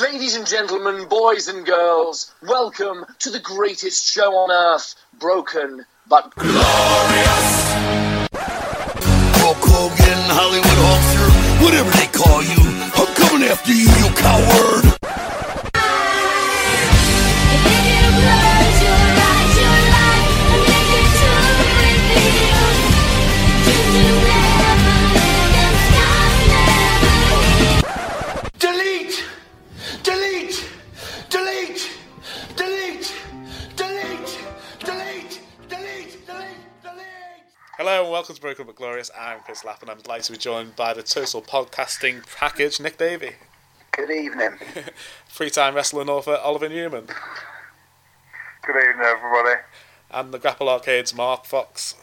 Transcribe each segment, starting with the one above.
Ladies and gentlemen, boys and girls, welcome to the greatest show on earth, broken but glorious. Hulk Hogan, Hollywood Hulkster, whatever they call you, I'm coming after you, you coward. Welcome to Broken but Glorious. I'm Chris Lapp and I'm delighted to be joined by the Total Podcasting Package, Nick Davey. Good evening. Free time wrestling author Oliver Newman. Good evening, everybody. And the Grapple Arcade's Mark Fox.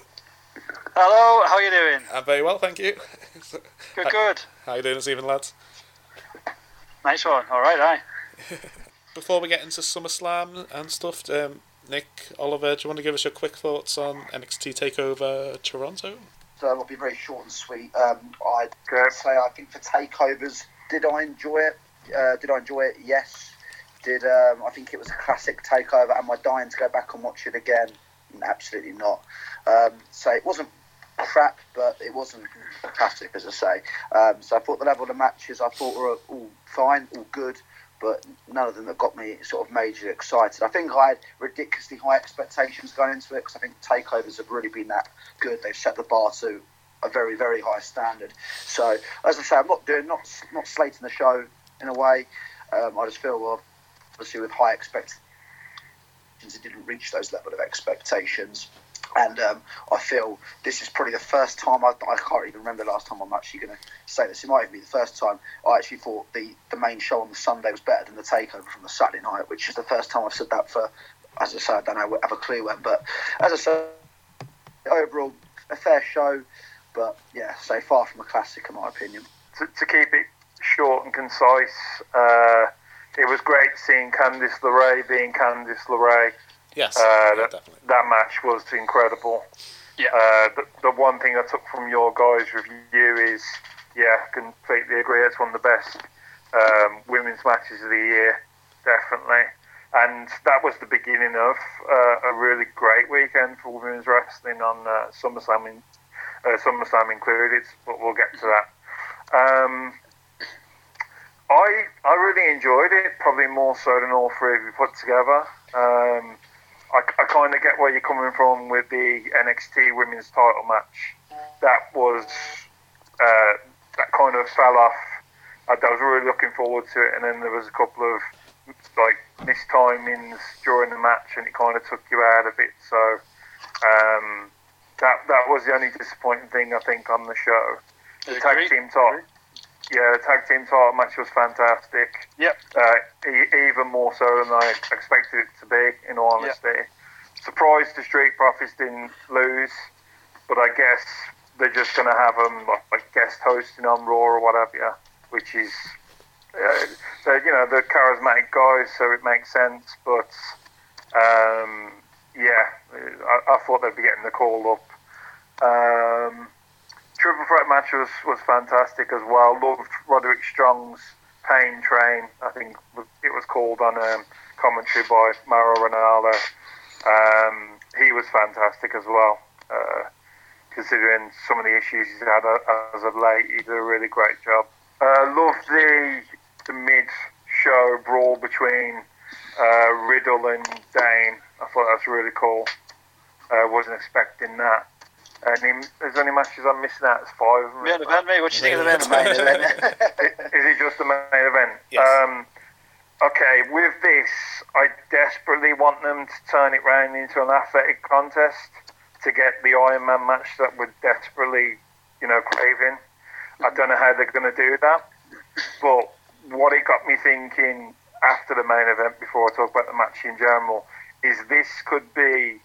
Hello, how are you doing? I'm very well, thank you. Good, good. How you doing this evening, lads? Nice one. All right, aye. Before we get into SummerSlam and stuff, um, Nick, Oliver, do you want to give us your quick thoughts on NXT Takeover Toronto? So I'll be very short and sweet. Um, I'd say I think for takeovers, did I enjoy it? Uh, did I enjoy it? Yes. Did um, I think it was a classic takeover? Am I dying to go back and watch it again? Absolutely not. Um, so it wasn't crap, but it wasn't a classic, as I say. Um, so I thought the level of matches I thought were all fine, all good, but none of them that got me sort of majorly excited. I think I had ridiculously high expectations going into it because I think takeovers have really been that good. They've set the bar to a very, very high standard. So as I say, I'm not doing not not slating the show in a way. Um, I just feel well, obviously with high expectations, it didn't reach those level of expectations. And um, I feel this is probably the first time I, I can't even remember the last time I'm actually going to say this. It might even be the first time I actually thought the, the main show on the Sunday was better than the takeover from the Saturday night, which is the first time I've said that for, as I said, I don't know, have a clue when. But as I said, overall, a fair show, but yeah, so far from a classic in my opinion. To, to keep it short and concise, uh, it was great seeing Candice LeRae being Candice LeRae. Yes, Uh, yeah, that, definitely. that match was incredible. Yeah. Uh, the, the one thing I took from your guys' review is, yeah, I completely agree. It's one of the best um, women's matches of the year, definitely. And that was the beginning of uh, a really great weekend for women's wrestling on uh, SummerSlam, in, uh, SummerSlam included, but we'll get to that. Um, I I really enjoyed it, probably more so than all three of you put together. Um, I, I kind of get where you're coming from with the NXT Women's Title match. That was uh, that kind of fell off. I, I was really looking forward to it, and then there was a couple of like mistimings during the match, and it kind of took you out of it. So um, that that was the only disappointing thing I think on the show. The tag team title, yeah, the tag team title match was fantastic. Yep. Uh, e- even more so than I expected it to be, in all honesty. Surprised the Street Profits didn't lose, but I guess they're just going to have them like, like guest hosting on Raw or whatever, which is, uh, you know, they're charismatic guys, so it makes sense. But um, yeah, I, I thought they'd be getting the call up. Um, Triple threat match was, was fantastic as well. Loved Roderick Strong's Pain Train, I think it was called on um, commentary by Mauro Ranallo. Um, he was fantastic as well, uh, considering some of the issues he's had as of late. He did a really great job. Uh, loved the the mid show brawl between uh, Riddle and Dain. I thought that was really cool. Uh, wasn't expecting that. Any, there's any matches I'm missing out? It's five. of them. Main event, mate. What do you think of the main Main event? event. Is it just the main event? Yes. Um, okay, with this, I desperately want them to turn it round into an athletic contest to get the Iron Man match that we're desperately, you know, craving. I don't know how they're going to do that, but what it got me thinking after the main event, before I talk about the match in general, is this could be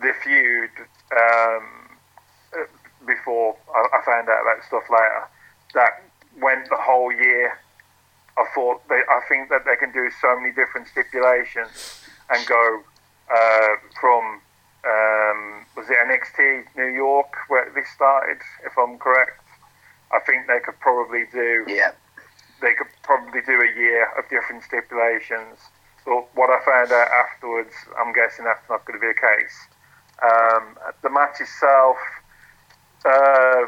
the feud. Um, before I, I found out about stuff later, that went the whole year. I thought they, I think that they can do so many different stipulations and go uh, from um, was it NXT New York where this started, if I'm correct. I think they could probably do yeah. they could probably do a year of different stipulations. But what I found out afterwards, I'm guessing that's not going to be the case. Um, the match itself, uh,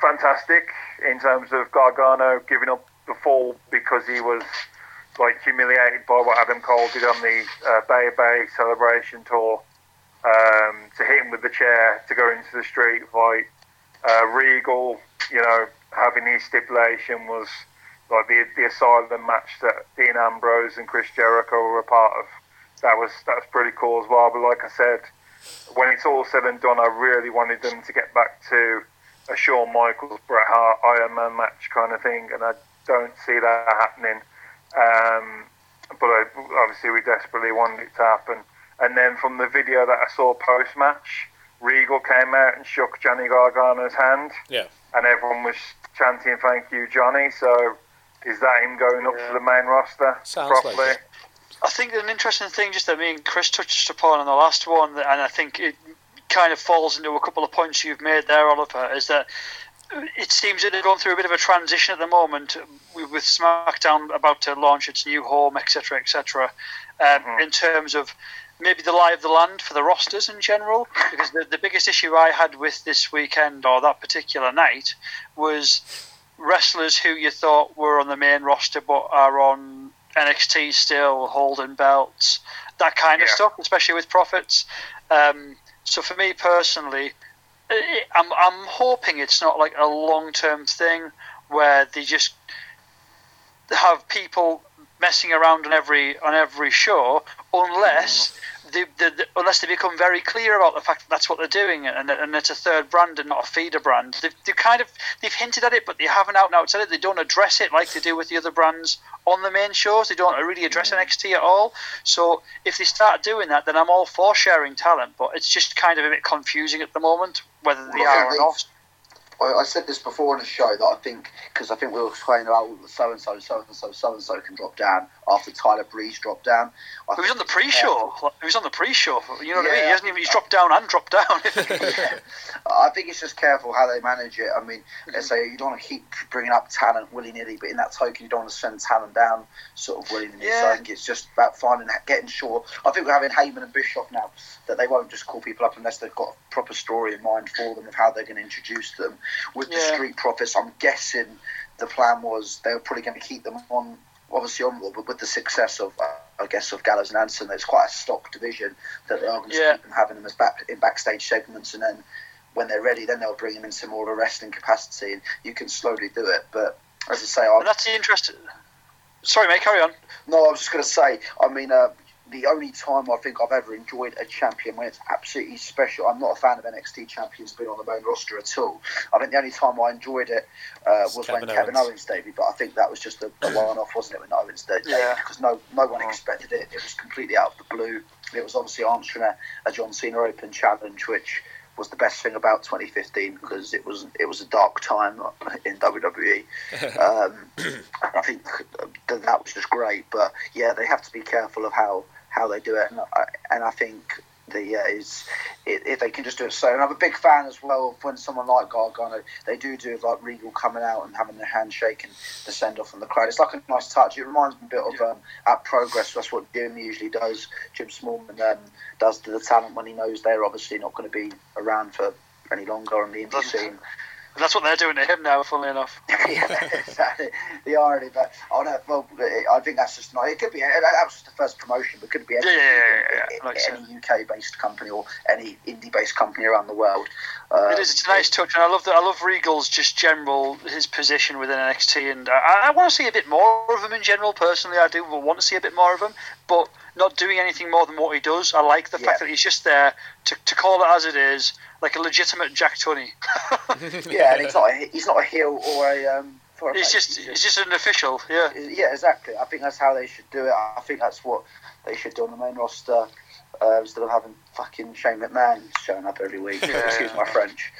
fantastic in terms of Gargano giving up the fall because he was like humiliated by what Adam Cole did on the uh, Bay Bay celebration tour. Um, to hit him with the chair to go into the street fight. Uh, Regal, you know, having his stipulation was like the the asylum match that Dean Ambrose and Chris Jericho were a part of. That was that was pretty cool as well. But like I said, when it's all said and done, I really wanted them to get back to a Shawn Michaels Bret Hart Iron Man match kind of thing, and I don't see that happening. Um, but I, obviously, we desperately wanted it to happen. And then from the video that I saw post match, Regal came out and shook Johnny Gargano's hand, Yeah. and everyone was chanting "Thank you, Johnny." So, is that him going up to the main roster Sounds like properly? it. I think an interesting thing, just that me and Chris touched upon in the last one, and I think it kind of falls into a couple of points you've made there, Oliver, is that it seems that they're going through a bit of a transition at the moment with SmackDown about to launch its new home, etc., etc. Um, In terms of maybe the lie of the land for the rosters in general, because the, the biggest issue I had with this weekend or that particular night was wrestlers who you thought were on the main roster but are on NXT still holding belts, that kind of stuff, especially with profits. Um, so for me personally, I'm I'm hoping it's not like a long term thing where they just have people messing around on every on every show, unless they, they, they- unless they become very clear about the fact that that's what they're doing, and, and it's a third brand and not a feeder brand. They've, they've kind of they've hinted at it, but they haven't out and out said it. They don't address it like they do with the other brands on the main shows. They don't really address NXT at all. So if they start doing that, then I'm all for sharing talent, but it's just kind of a bit confusing at the moment whether they Well, are or not. I, said this before on a show that I think because I think we were saying about so and so, so and so, so and so can drop down after Tyler Breeze dropped down. I He was on the pre-show. Uh, he was on the pre-show. You know what I mean? He hasn't even. He's dropped down and dropped down. yeah. I think it's just careful how they manage it. I mean, let's mm. say you don't want to keep bringing up talent willy nilly, but in that token, you don't want to send talent down sort of willy nilly. So I think it's just about finding, that, getting sure. I think we're having Heyman and Bischoff now that they won't just call people up unless they've got a proper story in mind for them of how they're going to introduce them. With the Street Profits, I'm guessing the plan was they were probably going to keep them on. Obviously on but with the success of, uh, I guess, of Gallows and Anderson, there's quite a stock division that they are going to Yeah. keep them having them as back in backstage segments, and then when they're ready, then they'll bring them into more of a wrestling capacity, and you can slowly do it. But as I say, I, that's the interest. Sorry, mate. Carry on. no, I was just going to say, I mean, uh, the only time I think I've ever enjoyed a champion when it's absolutely special. I'm not a fan of NXT champions being on the main roster at all. I think the only time I enjoyed it uh, was when Kevin Kevin Owens. Owens debuted, but I think that was just a, a one-off, wasn't it, when Owens debuted? Yeah. Because no, no one expected it. It was completely out of the blue. It was obviously answering a, a John Cena Open challenge, which was the best thing about 2015 because it was it was a dark time in WWE. Um, I think that that was just great. But yeah, they have to be careful of how, how they do it, and I, and I think the yeah is if if they can just do it so. And I'm a big fan as well of when someone like Gargano they do do like Regal coming out and having their handshake and the send off from the crowd. It's like a nice touch. It reminds me a bit of um, at Progress. That's what Jim usually does. Jim Smallman um, does to the talent when he knows they're obviously not going to be around for any longer on the indie scene. And that's what they're doing to him now. Funnily enough. yeah, exactly. The irony, but I don't. Well, I think that's just not. It could be. That was just the first promotion, but it could be any, Yeah, yeah, yeah, yeah, yeah. Like I any UK-based company or any indie-based company around the world. Um, It is. It's a nice touch, and I love that. I love Regal's just general his position within NXT, and I, I want to see a bit more of him in general. Personally, I do want to see a bit more of him, but not doing anything more than what he does. I like the Yeah. fact that he's just there to, to call it as it is, like a legitimate Jack Tunney. Yeah, and he's not. A, he's not a heel or a. Um, for a he's just he's just an official. Yeah. Yeah, exactly. I think that's how they should do it. I think that's what they should do on the main roster uh, instead of having fucking Shane McMahon showing up every week. Yeah. Excuse my French.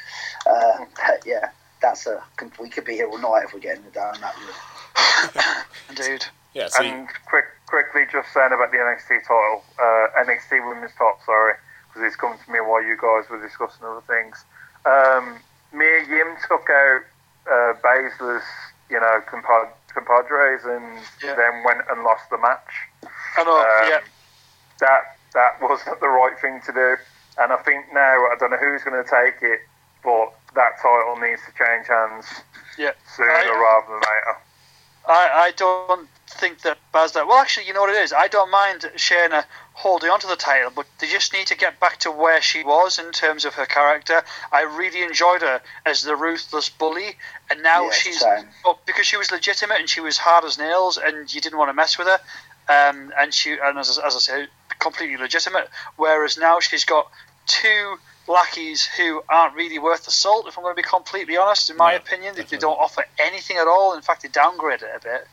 Uh, yeah, that's a. We could be here all night if we're getting down that route. Indeed. Yeah, so And quick, quickly, just saying about the NXT title, uh, NXT Women's title, sorry, because it's come to me while you guys were discussing other things. Um, Mia Yim took out uh, Baszler's, you know, compa- compadres and Yeah. then went and lost the match. I know. Um, yeah. That that wasn't the right thing to do. And I think now I don't know who's going to take it, but that title needs to change hands Yeah. sooner I- rather than later. I, I don't think that Basda. Well, actually, you know what it is. I don't mind Shayna holding onto the title, but they just need to get back to where she was in terms of her character. I really enjoyed her as the ruthless bully, and now Yeah, she's but because she was legitimate and she was hard as nails, and you didn't want to mess with her. Um, and she, and as, as I say, completely legitimate. Whereas now she's got two lackeys who aren't really worth the salt. If I'm going to be completely honest, in my No, opinion, they, they don't offer anything at all. In fact, they downgrade it a bit.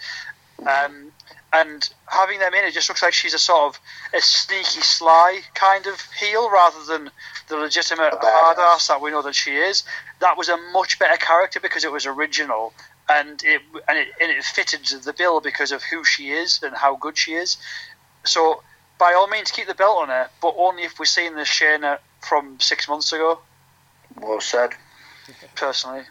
Um, and having them in, it just looks like she's a sort of a sneaky, sly kind of heel rather than the legitimate A hard badass. ass that we know that she is. That was a much better character because it was original and it and it, and it fitted the bill because of who she is and how good she is. So, by all means, keep the belt on her, but only if we're seeing the Shayna from six months ago, Well said. personally.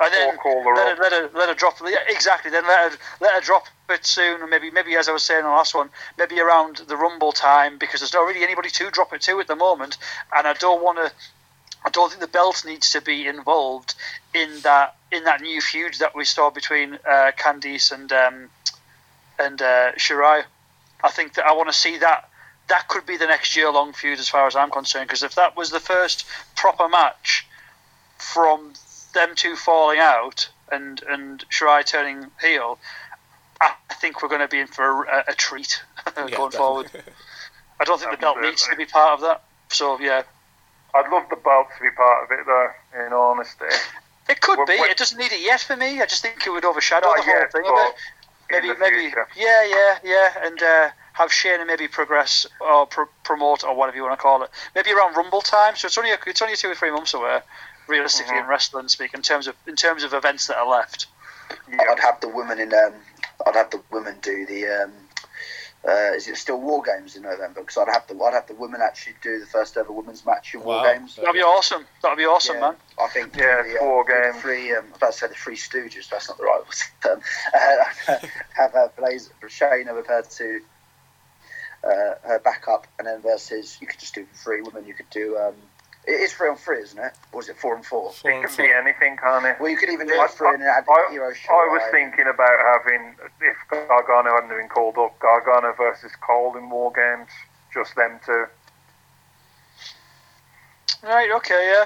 And then Or call her let her, let her let her drop exactly. Then let her let her drop it soon. and Maybe maybe as I was saying on the last one, maybe around the Rumble time because there's not really anybody to drop it to at the moment, and I don't want to. I don't think the belt needs to be involved in that in that new feud that we saw between uh, Candice and um, and uh, Shirai. I think that I want to see that. That could be the next year long feud, as far as I'm concerned. Because if that was the first proper match from them two falling out and and Shirai turning heel, I think we're going to be in for a, a treat going definitely. forward. I don't think the belt needs to be part of that. So yeah, I'd love the belt to be part of it, though. In honesty, it could Well, be. what- It doesn't need it yet for me. I just think it would overshadow Not the whole yet, thing of it. Maybe, maybe, future. yeah, yeah, yeah, and uh, have Shayna maybe progress or pro- promote or whatever you want to call it. Maybe around Rumble time. So it's only a, it's only two or three months away, realistically Mhm. in wrestling speak, in terms of in terms of events that are left. yeah, I'd have the women in. Um, I'd have the women do the. Um, uh, is it still War Games in November? Because I'd have the I'd have the women actually do the first ever women's match in War Games. That'd be awesome. That'd be awesome, Yeah, man. I think Yeah, the, War the Games. Three, um, I was about to say the Three Stooges. That's not the right term. Uh, have uh, Blaze Shayna with her to uh, her backup, and then versus you could just do three women. You could do. Um, it is three on three, isn't it? Or is it four on four? Four it and can four. be anything, can't it? Well, you could even do I- it three and add I, Hero I was thinking about having, if Gargano hadn't been called up, Gargano versus Cole in War Games, just them two. Right. Okay. Yeah.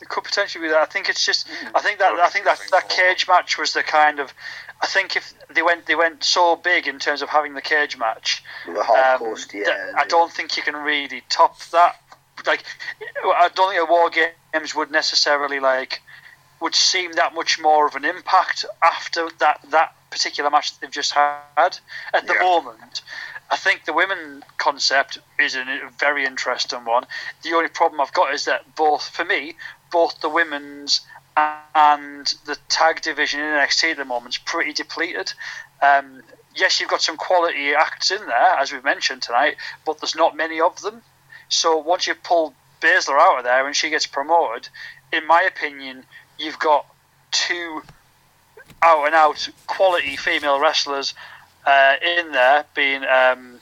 It could potentially be that. I think it's just. I think that. I think that that cage match was the kind of. I think if they went they went so big in terms of having the cage match, hard um, course, yeah. that I don't think you can really top that. Like, I don't think a war games would necessarily like would seem that much more of an impact after that that particular match that they've just had. At the Yeah. moment, I think the women concept is a very interesting one. The only problem I've got is that both, for me, both the women's and the tag division in NXT at the moment is pretty depleted. Um, yes, you've got some quality acts in there, as we've mentioned tonight, but there's not many of them. So once you pull Baszler out of there and she gets promoted, in my opinion, you've got two out and out quality female wrestlers uh, in there, being um,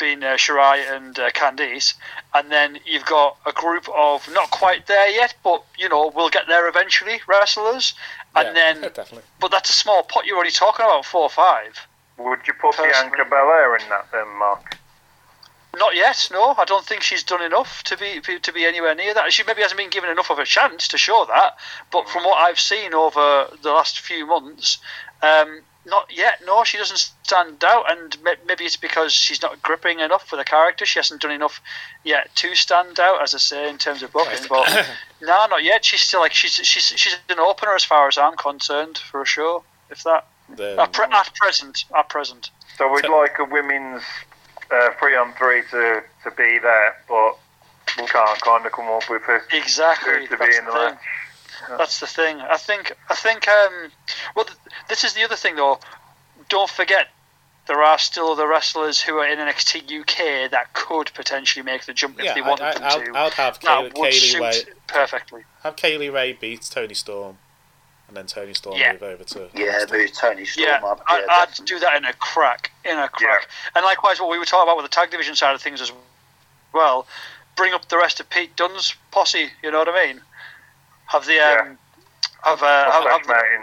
being uh, Shirai and uh, Candice, and then you've got a group of not quite there yet, but you know we'll get there eventually wrestlers, and Yeah, then definitely. but that's a small pot. You're already talking about four or five. Would you put Personally- Bianca Belair in that then, Mark? Not yet, no. I don't think she's done enough to be to be anywhere near that. She maybe hasn't been given enough of a chance to show that. But from what I've seen over the last few months, um, not yet. No, she doesn't stand out, and maybe it's because she's not gripping enough for the character. She hasn't done enough yet to stand out, as I say, in terms of booking. But no, not yet. She's still like she's she's she's an opener as far as I'm concerned for a show. If that The, at, pre- at present, at present. So we'd So- like a women's uh, three on three to, to be there, but we can't kind of come up with who Exactly. to be in the the match. That's the thing. I think. I think. Um, well, th- this is the other thing, though. Don't forget, there are still other wrestlers who are in NXT UK that could potentially make the jump if they wanted I, them I, to. I'd, I'd have that Kaylee, would Kaylee suit Ray. perfectly. Have Kay Lee Ray beat Toni Storm, and then Toni Storm Yeah. move over to. Yeah, move Toni Storm Yeah, up. Yeah, I'd do that in a crack, in a crack. And likewise, what we were talking about with the tag division side of things as well, bring up the rest of Pete Dunne's posse. You know what I mean? Have the um, have, uh, have, have the,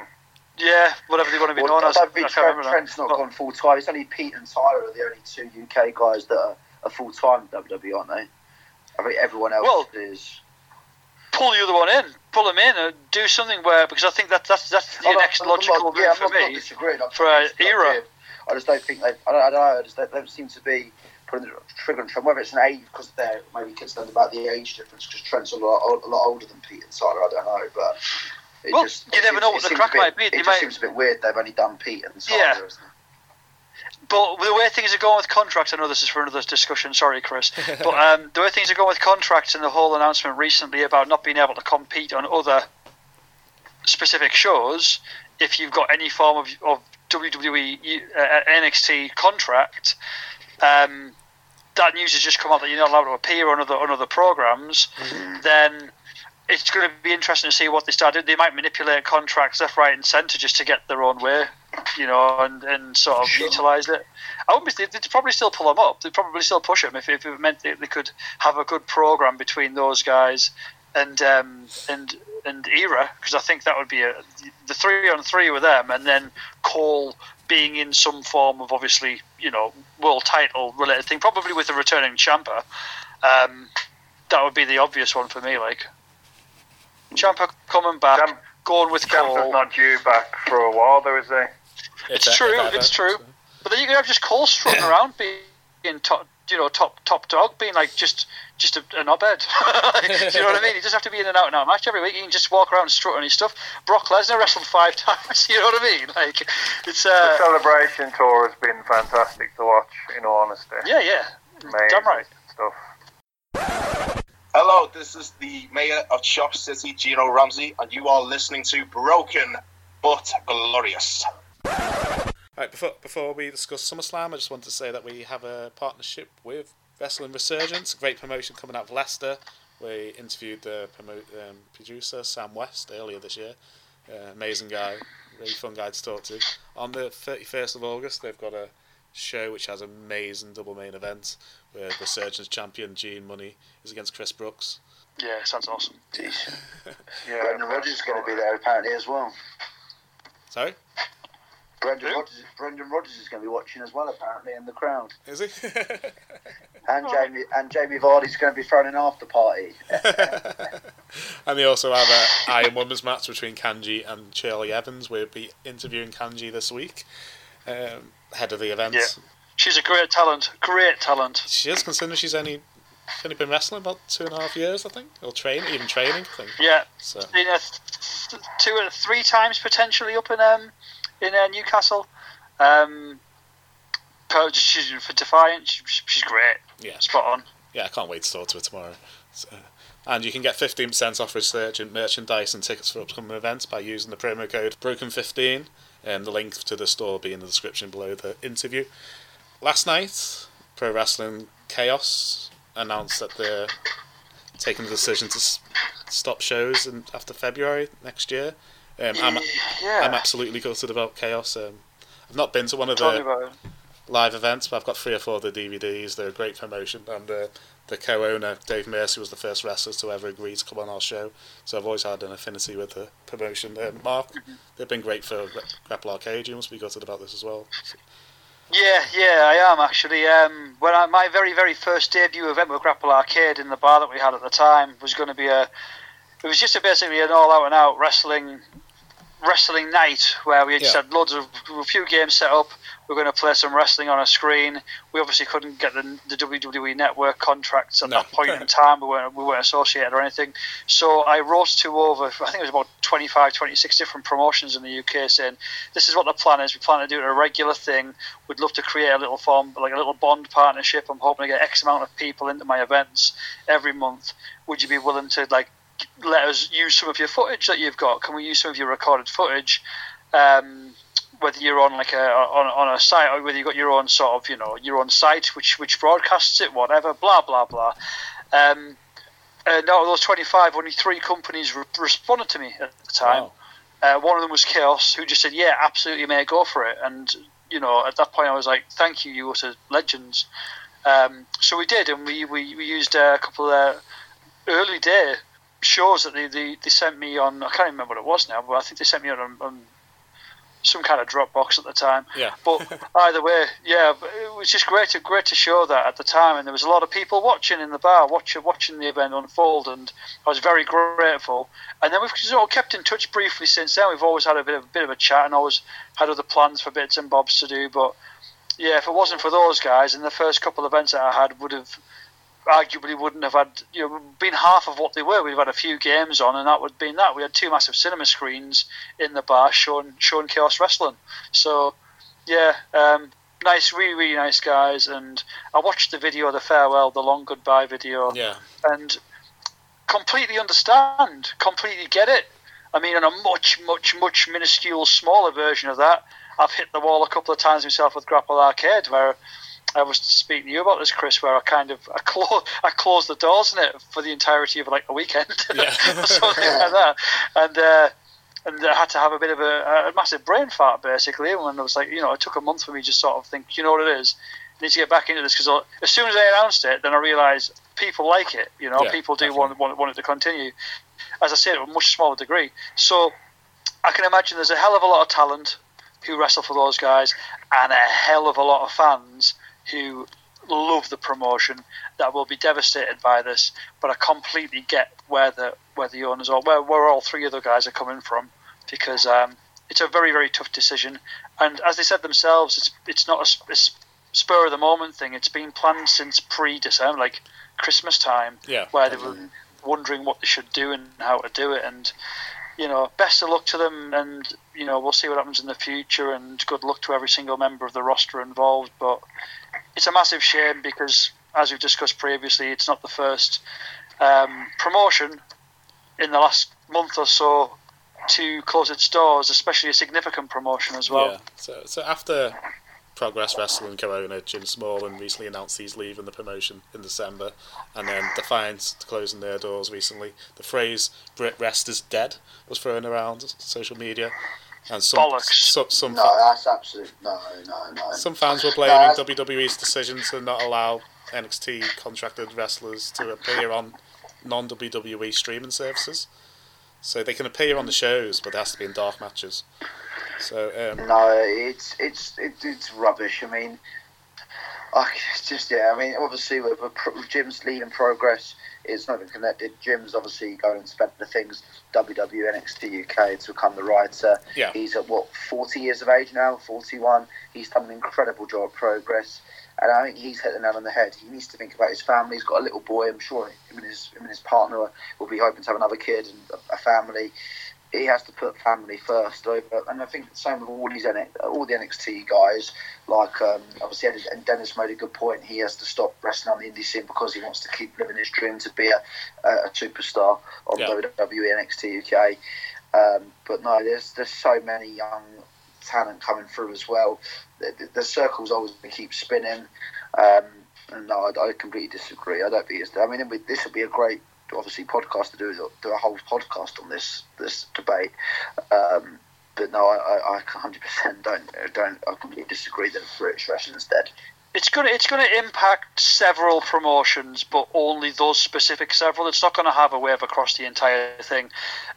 yeah, whatever they want to be Well, known as. don't I think can't Trent. Trent's not But- gone full time. It's only Pete and Tyler are the only two UK guys that are, are full time WWE, aren't they? I think everyone else Well, is. pull the other one in, pull them in, and do something where because I think that that's that's the I'm next I'm not- logical yeah, move I'm for not, not me. disagreeing. I'm for just a not era. I just don't think they. I don't, I don't know. I just don't, they don't seem to be putting the trigger on Trent. Whether it's an age because they're maybe concerned about the age difference because Trent's a lot, a lot older than Pete and Tyler. I don't know, but. It Well, just, you never seems- know what the crack a bit- might be. It They just might- seems a bit weird. They've only done Pete and Tyler. Yeah. But the way things are going with contracts, I know this is for another discussion. Sorry, Chris, but um, the way things are going with contracts and the whole announcement recently about not being able to compete on other specific shows, if you've got any form of, of WWE uh, NXT contract, um, that news has just come out that you're not allowed to appear on other on other programs. Then it's going to be interesting to see what they start doing. They might manipulate contracts left, right, and centre just to get their own way, you know, and, and sort of Sure. utilise it. I would be, they'd probably still pull them up. They'd probably still push them if, if it meant that they could have a good program between those guys and um, and and Era, because I think that would be a, the three on three with them, and then Cole being in some form of obviously you know world title related thing, probably with a returning champer. Um, that would be the obvious one for me. Like Ciampa coming back, Champ- going with Ciampa's Cole. not due back for a while, though, is he? It's If- if true, ever, it's true. so. But then you could have just Cole strutting around being top, you know, top top dog, being like just just a, a knobhead. Do you know what I mean? He doesn't have to be in an out and out match every week. He can just walk around and strut on his stuff. Brock Lesnar wrestled five times. You know what I mean? Like it's The uh, celebration tour has been fantastic to watch, in all honesty. yeah, yeah, Amazing damn right. stuff. Hello, this is the mayor of Chop City, Gino Ramsey, and you are listening to Broken but Glorious. Right, before before we discuss SummerSlam, I just want to say that we have a partnership with Wrestling Resurgence, a great promotion coming out of Leicester. We interviewed the promo- um, producer Sam West earlier this year. Uh, amazing guy, really fun guy to talk to. On the 31st of August, they've got a show which has amazing double main event where the Resurgence champion Gene Munny is against Chris Brooks. Yeah, sounds awesome. Yeah, Brendan Rodgers is going to be there apparently as well. Sorry, Brendan Who? Rodgers, Brendan Rodgers is going to be watching as well apparently in the crowd. is he? And Jamie and Jamie Vardy's going to be throwing an after party. and they also have a Iron Women's match between Kanji and Shirley Evans. We'll be interviewing Kanji this week, um, head of the event. Yeah. She's a great talent, great talent. She is, considering she's only she's only been wrestling about two and a half years, I think, or train, even training. I think. Yeah, So been th- two or three times potentially up in um in uh, Newcastle. Um, she's for Defiant. She, she's great. yeah, Spot on. yeah, I can't wait to talk to her tomorrow. So, and you can get fifteen percent off Resurgence merchandise and tickets for upcoming events by using the promo code Broken15. And the link to the store will be in the description below the interview. Last night, Pro Wrestling Chaos announced that they're taking the decision to stop shows in, after February next year. Um, I'm, Yeah. I'm absolutely gutted about Chaos. Um, I've not been to one of the live events, but I've got three or four of the DVDs. They're a great promotion, and uh, the co-owner Dave Mercy was the first wrestler to ever agree to come on our show. So I've always had an affinity with the promotion. Um, Mark, they've been great for Grapple Arcade. You must be gutted about this as well. Yeah, yeah, I am actually. Um, when I, my very, very first debut event with Grapple Arcade in the bar that we had at the time was going to be a. It was just a, basically an all out and out wrestling, wrestling night where we just Yeah. had loads of a few games set up. We're going to play some wrestling on a screen. We obviously couldn't get the, the WWE Network contracts at No. that point in time. We weren't, we weren't associated or anything. So I wrote to over, I think it was about 25, 26 different promotions in the UK saying, this is what the plan is. We plan to do it a regular thing. We'd love to create a little form, like a little bond partnership. I'm hoping to get X amount of people into my events every month. Would you be willing to like let us use some of your footage that you've got? Can we use some of your recorded footage? Um, whether you're on like a on, on a site or whether you've got your own sort of you know your own site which which broadcasts it, whatever, blah blah blah. Um, and out of those 25, only three companies re- responded to me at the time. Wow. Uh, one of them was Chaos, who just said, "Yeah, absolutely, mate, go for it." And you know, at that point, I was like, "Thank you, you utter legends." Um, so we did, and we we, we used uh, a couple of early day shows that they, they, they sent me on. I can't remember what it was now, but I think they sent me on, on some kind of Dropbox at the time. Yeah. But either way, yeah, it was just great to great to show that at the time, and there was a lot of people watching in the bar, watching watching the event unfold, and I was very grateful. And then we've sort of kept in touch briefly since then. We've always had a bit of a bit of a chat, and always had other plans for bits and bobs to do. But yeah, if it wasn't for those guys, and the first couple of events that I had would have arguably wouldn't have had you know been half of what they were. We've had a few games on, and that would have been that. We had two massive cinema screens in the bar showing showing Chaos Wrestling. So yeah, um, nice, really really nice guys. And I watched the video, the farewell, the long goodbye video, Yeah. and completely understand, completely get it. I mean, on a much much much minuscule smaller version of that, I've hit the wall a couple of times myself with Grapple Arcade where. I was speaking to you about this, Chris, where I kind of I, clo- I closed the doors in it for the entirety of like a weekend, Yeah. or something like that, and uh, and I had to have a bit of a, a massive brain fart basically. When I was like, you know, it took a month for me to just sort of think, you know what it is, I need to get back into this because as soon as I announced it, then I realised people like it. You know, Yeah, people do want, want want it to continue. As I said, to a much smaller degree. So I can imagine there's a hell of a lot of talent who wrestle for those guys, and a hell of a lot of fans who love the promotion that will be devastated by this. But I completely get where the where the owners are, where where all three other guys are coming from, because um, it's a very very tough decision. And as they said themselves, it's it's not a, a spur of the moment thing. It's been planned since pre December, like Christmas time, Yeah. where they were wondering what they should do and how to do it. And you know, best of luck to them, and you know, we'll see what happens in the future. And good luck to every single member of the roster involved. But it's a massive shame because, as we've discussed previously, it's not the first um, promotion in the last month or so to close its doors, especially a significant promotion as well. yeah. So, so after Progress Wrestling Corona, Jim Smallman recently announced he's leaving the promotion in December, and then Defiance closing their doors recently. The phrase "Brit Wres is dead" was thrown around social media, and some Bollocks. some some, No, fa- that's absolute no, no, no. some fans were blaming that's- WWE's decision to not allow NXT contracted wrestlers to appear on non WWE streaming services. So they can appear on the shows, but it has to be in dark matches. So um, No, it's it's it, it's rubbish. I mean, I, it's just yeah. I mean, obviously with, with, Jim's leading progress, it's not even connected. Jim's obviously going to spend the things WWE NXT UK to become the writer. Yeah. He's at what forty years of age now, forty one. He's done an incredible job of progress. And I think he's hit the nail on the head. He needs to think about his family. He's got a little boy. I'm sure him and his, him and his partner will be hoping to have another kid and a, a family he has to put family first over, and I think the same with all these all the NXT guys. Like um, obviously, and Dennis made a good point. He has to stop wrestling on the indie scene because he wants to keep living his dream to be a, a, superstar on Yeah. WWE NXT UK. Um, but no, there's there's so many young talent coming through as well. The, the, the circle's always keep spinning. Um, and no, I, I completely disagree. I don't think it's. I mean, this would be a great, obviously, podcast to do do a whole podcast on this this debate. Um, but no, I, I, I 100% don't don't. I completely disagree that British wrestling's dead. it's gonna it's gonna impact several promotions, but only those specific several. It's not gonna have a wave across the entire thing.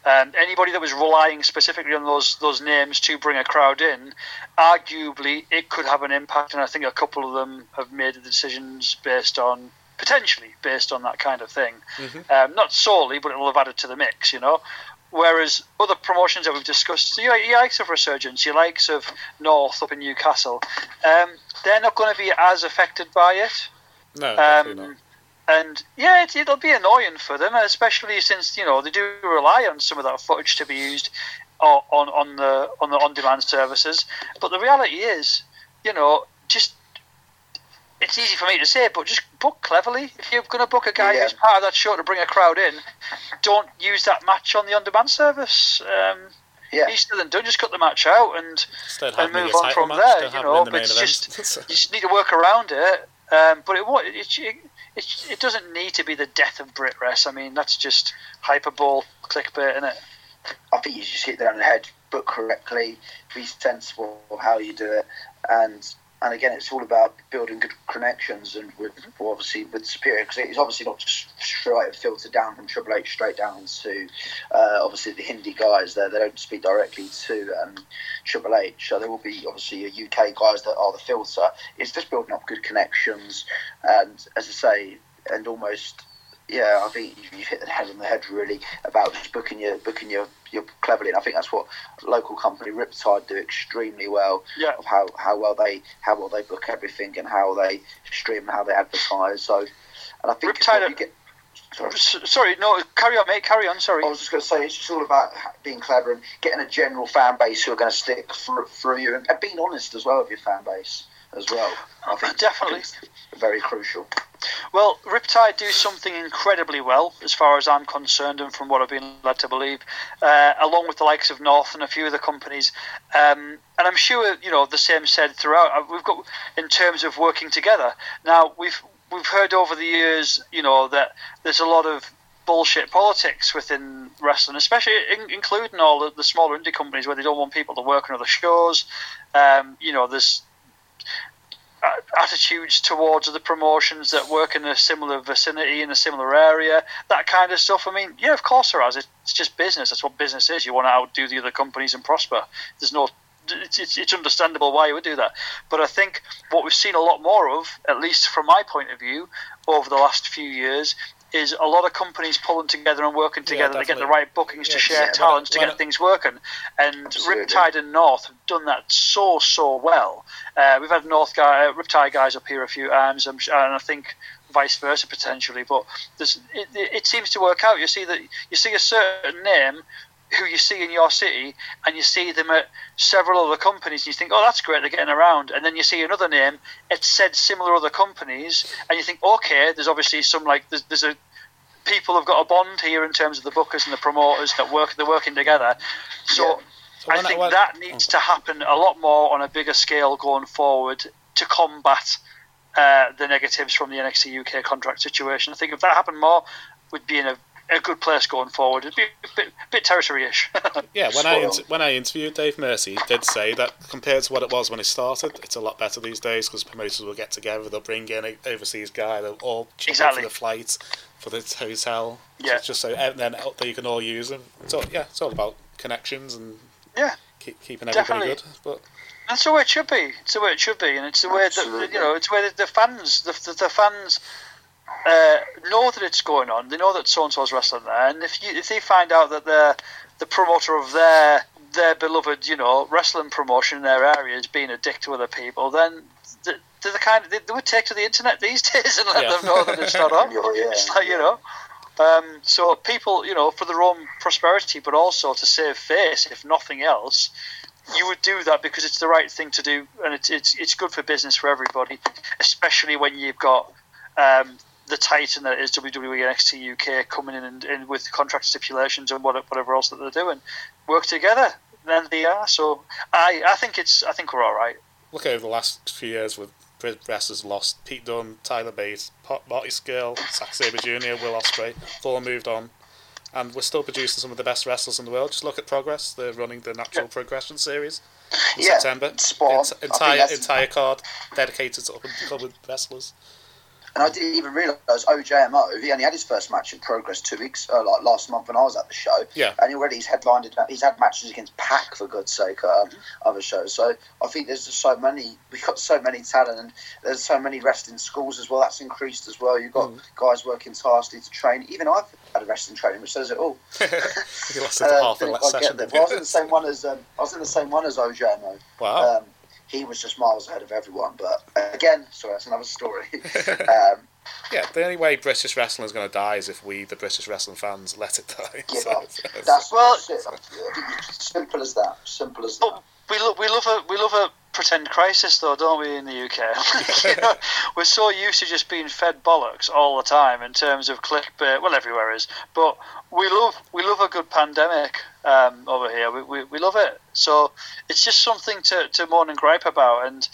Um, anybody that was relying specifically on those those names to bring a crowd in, arguably it could have an impact, and I think a couple of them have made the decisions based on potentially based on that kind of thing. Um, not solely, but it will have added to the mix, you know. Whereas other promotions that we've discussed, your likes of Resurgence, your likes of North up in Newcastle, um, they're not going to be as affected by it. no, definitely Um, not. and yeah, it, it'll be annoying for them, especially since you know they do rely on some of that footage to be used o- on on the on the on-demand services. But the reality is, you know, just it's easy for me to say, but just book cleverly. If you're going to book a guy Yeah. who's part of that show to bring a crowd in, don't use that match on the on-demand service. Um, Yeah. Easier than done. Just cut the match out and and move on from match, there. don't You know, the but it's event. just you just need to work around it. Um, but it what it, it, it, it doesn't need to be the death of Brit Wres. I mean, that's just hyperbole, clickbait, isn't it? I think you just hit there on the head, book correctly, be sensible of how you do it, and and again, it's all about building good connections and with well, obviously with Superior because it's obviously not just straight filtered down from Triple H straight down to uh, obviously the indie guys. There, they don't speak directly to um, Triple H, so there will be obviously a UK guys that are the filter. It's just building up good connections, and as I say, and almost yeah, I think you've hit the head on the head really about just booking your booking your, your cleverly, and I think that's what local company Riptide do extremely well. Yeah. Of how, how well they how well they book everything and how they stream and how they advertise. So, and I think Riptide you get. Sorry. Sorry, no, carry on, mate. Carry on. Sorry. I was just going to say it's just all about being clever and getting a general fan base who are going to stick through, through you and being honest as well with your fan base as well. I think Definitely. very crucial. Well, Riptide do something incredibly well, as far as I'm concerned, and from what I've been led to believe, uh, along with the likes of North and a few other companies. Um, and I'm sure you know the same said throughout. Uh, We've got in terms of working together. Now we've we've heard over the years, you know, that there's a lot of bullshit politics within wrestling, especially in, including all the, the smaller indie companies where they don't want people to work on other shows. Um, you know, there's attitudes towards other promotions that work in a similar vicinity in a similar area, that kind of stuff. I mean, yeah, of course there is. It's just business. That's what business is. You want to outdo the other companies and prosper. There's no. It's, it's, it's understandable why you would do that, but I think what we've seen a lot more of, at least from my point of view, over the last few years, is a lot of companies pulling together and working together to get the right bookings to share yeah, talents to when- get things working. And Absolutely. Riptide and North have done that so so well. Uh, we've had North guy, uh, Riptide guys up here a few times, I'm sure, and I think vice versa potentially. But it, it, it seems to work out. You see that you see a certain name who you see in your city, and you see them at several other companies, and you think, oh, that's great, they're getting around. And then you see another name, it said similar other companies, and you think, okay, there's obviously some like there's, there's a people have got a bond here in terms of the bookers and the promoters that work they're working together. So. Yeah. So I I- think when- that needs to happen a lot more on a bigger scale going forward to combat uh, the negatives from the NXT UK contract situation. I think if that happened more, we'd be in a, a good place going forward. It'd be a bit, bit territory-ish. Yeah, when I inter- when I interviewed Dave Mercy, he did say that compared to what it was when it started, it's a lot better these days because promoters will get together, they'll bring in an overseas guy, they'll all chip in Exactly. for the flight, for the hotel, Yeah. just, just so and then out you can all use them. So yeah, it's all about connections and yeah, keep, keeping everybody Definitely. good. But that's the way it should be. It's the way it should be, and it's the way that you know, it's where the, the fans, the, the, the fans. Uh, know that it's going on. They know that so and so's wrestling there, and if you if they find out that the the promoter of their their beloved you know wrestling promotion in their area is being a dick to other people, then th- they're the kind of, they, they would take to the internet these days and let Yeah. them know that it's not on. Yeah, yeah. It's like you know. Um, so people, you know, for their own prosperity, but also to save face, if nothing else, you would do that because it's the right thing to do, and it's it's it's good for business for everybody, especially when you've got um, the titan that is WWE NXT UK coming in and, and with contract stipulations and what, whatever else that they're doing, work together. Then they are. So I I think it's I think we're all right. look over the last few years with wrestlers lost Pete Dunne, Tyler Bates, Pot- Marty Scurll, Zack Sabre Jr., Will Ospreay, they've all moved on. And we're still producing some of the best wrestlers in the world. Just look at Progress. They're running the Natural Progression series in Yeah, September. spot on. Ent- entire entire card dedicated to up and coming wrestlers. And I didn't even realise OJMO. He only had his first match in Progress two weeks, uh, like last month when I was at the show. Yeah. And already he's headlined. He's had matches against Pac for God's sake, um, other shows. So I think there's just so many. We've got so many talent, and there's so many wrestling schools as well. That's increased as well. You've got Mm. guys working tirelessly to train. Even I've had a wrestling training, which says it all. You lost Uh, half the didn't last quite session. I was in the same one as um, I was in the same one as OJMO. Wow. Um, he was just miles ahead of everyone. But uh, again, sorry, that's another story. um, yeah, the only way British wrestling is going to die is if we, the British wrestling fans, let it die. give So- up. so- That's Well- that's it. Simple as that. Simple as that. But we lo- we love a we love a pretend crisis though, don't we? In the UK, You know, we're so used to just being fed bollocks all the time in terms of clickbait. Well, everywhere is, but we love we love a good pandemic um, over here. We, we we love it. So it's just something to to moan and gripe about, and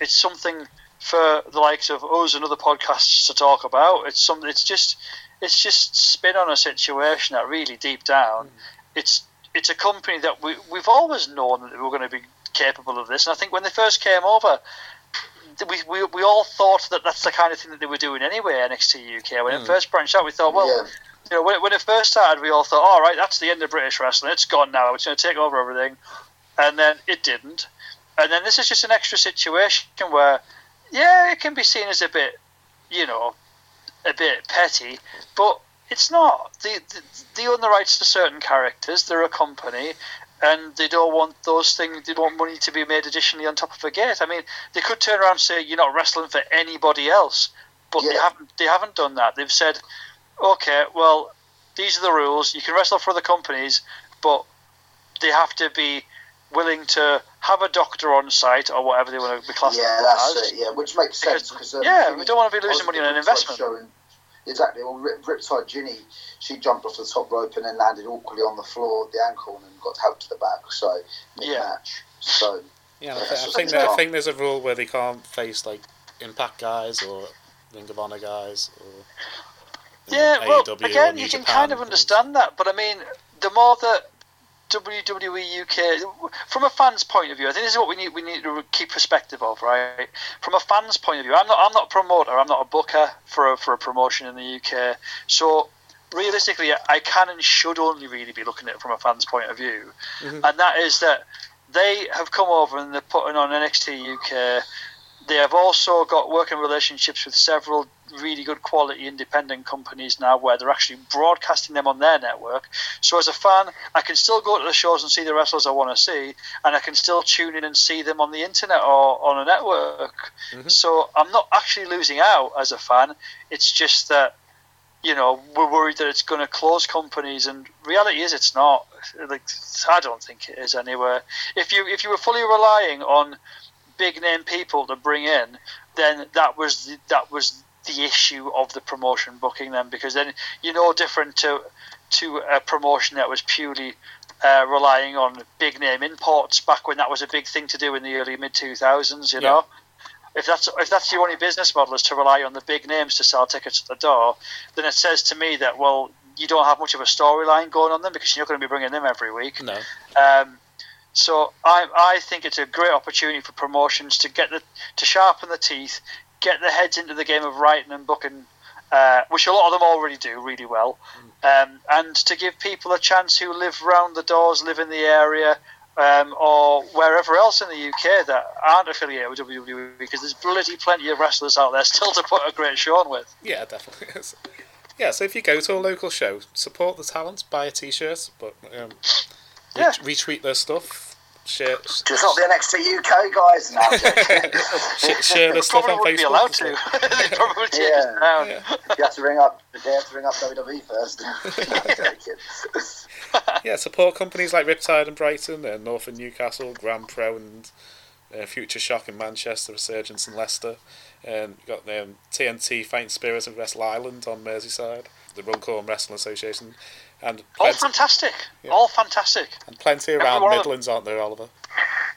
it's something for the likes of us and other podcasts to talk about. It's some. It's just it's just spin on a situation that really deep down, it's it's a company that we we've always known that they were going to be capable of this, and I think when they first came over. We, we, we all thought that that's the kind of thing that they were doing anyway. NXT UK when it hmm. first branched out, we thought, well, Yeah. you know, when, when it first started, we all thought, all right, that's the end of British wrestling. It's gone now. It's going to take over everything. And then it didn't. And then this is just an extra situation where, yeah, it can be seen as a bit, you know, a bit petty, but it's not. They, they, they own the rights to certain characters. They're a company. And they don't want those things. They don't want money to be made additionally on top of a gate. I mean, they could turn around and say you're not wrestling for anybody else, but they haven't. They haven't done that. They've said, okay, well, these are the rules. You can wrestle for the companies, but they have to be willing to have a doctor on site or whatever they want to be classed Yeah, that's as. it. Yeah, which makes sense Because- because um, yeah, we don't want to be losing money on an at the Riptide investment. show and- exactly. Well, Rip, Riptide Ginny, she jumped off the top rope and then landed awkwardly on the floor at the ankle and got helped to the back. So mid match. So Yeah, I, Yeah, I think it's that, I think there's a rule where they can't face like Impact guys or Ring of Honor guys or you know, Yeah, well, AEW again, New you can Japan kind of ones. understand that, but I mean, the more that WWE UK, from a fan's point of view, I think this is what we need. We need to keep perspective of, right? From a fan's point of view, I'm not. I'm not a promoter. I'm not a booker for a, for a promotion in the UK. So realistically, I can and should only really be looking at it from a fan's point of view, mm-hmm. and that is that they have come over and they're putting on NXT UK. They have also got working relationships with several really good quality independent companies now where they're actually broadcasting them on their network. So as a fan, I can still go to the shows and see the wrestlers I want to see, and I can still tune in and see them on the internet or on a network. Mm-hmm. So I'm not actually losing out as a fan. It's just that you know we're worried that it's going to close companies, and reality is it's not. Like I don't think it is anywhere. If you if you were fully relying on big name people to bring in, then that was the, that was the issue of the promotion booking them because then you're no different to to a promotion that was purely uh, relying on big name imports back when that was a big thing to do in the early mid 2000s. You Yeah. know. If that's if that's your only business model is to rely on the big names to sell tickets at the door, then it says to me that well you don't have much of a storyline going on them because you're not going to be bringing them every week. No, Um, so I, I think it's a great opportunity for promotions to get the to sharpen the teeth, get their heads into the game of writing and booking, uh, which a lot of them already do really well, um, and to give people a chance who live round the doors, live in the area. Um, or wherever else in the UK that aren't affiliated with WWE, because there's bloody plenty of wrestlers out there still to put a great show on with. yeah, definitely is. Yeah, so if you go to a local show, support the talent, buy a T-shirt, but um, Yeah. retweet their stuff, share just not the NXT UK guys now. sh- share their stuff Probably on wouldn't Facebook. be allowed to. they probably Yeah. down. you have to ring up. They have to ring up WWE first. No, Yeah, support companies like Riptide and Brighton, and North and Newcastle, Grand Pro and uh, Future Shock in Manchester, Resurgence in Leicester. And you got um, TNT Fighting Spirits of Wrestle Island on Merseyside, the Runcorn Wrestling Association, and All fantastic. Yeah. All fantastic. and plenty around one. Midlands, aren't there, Oliver?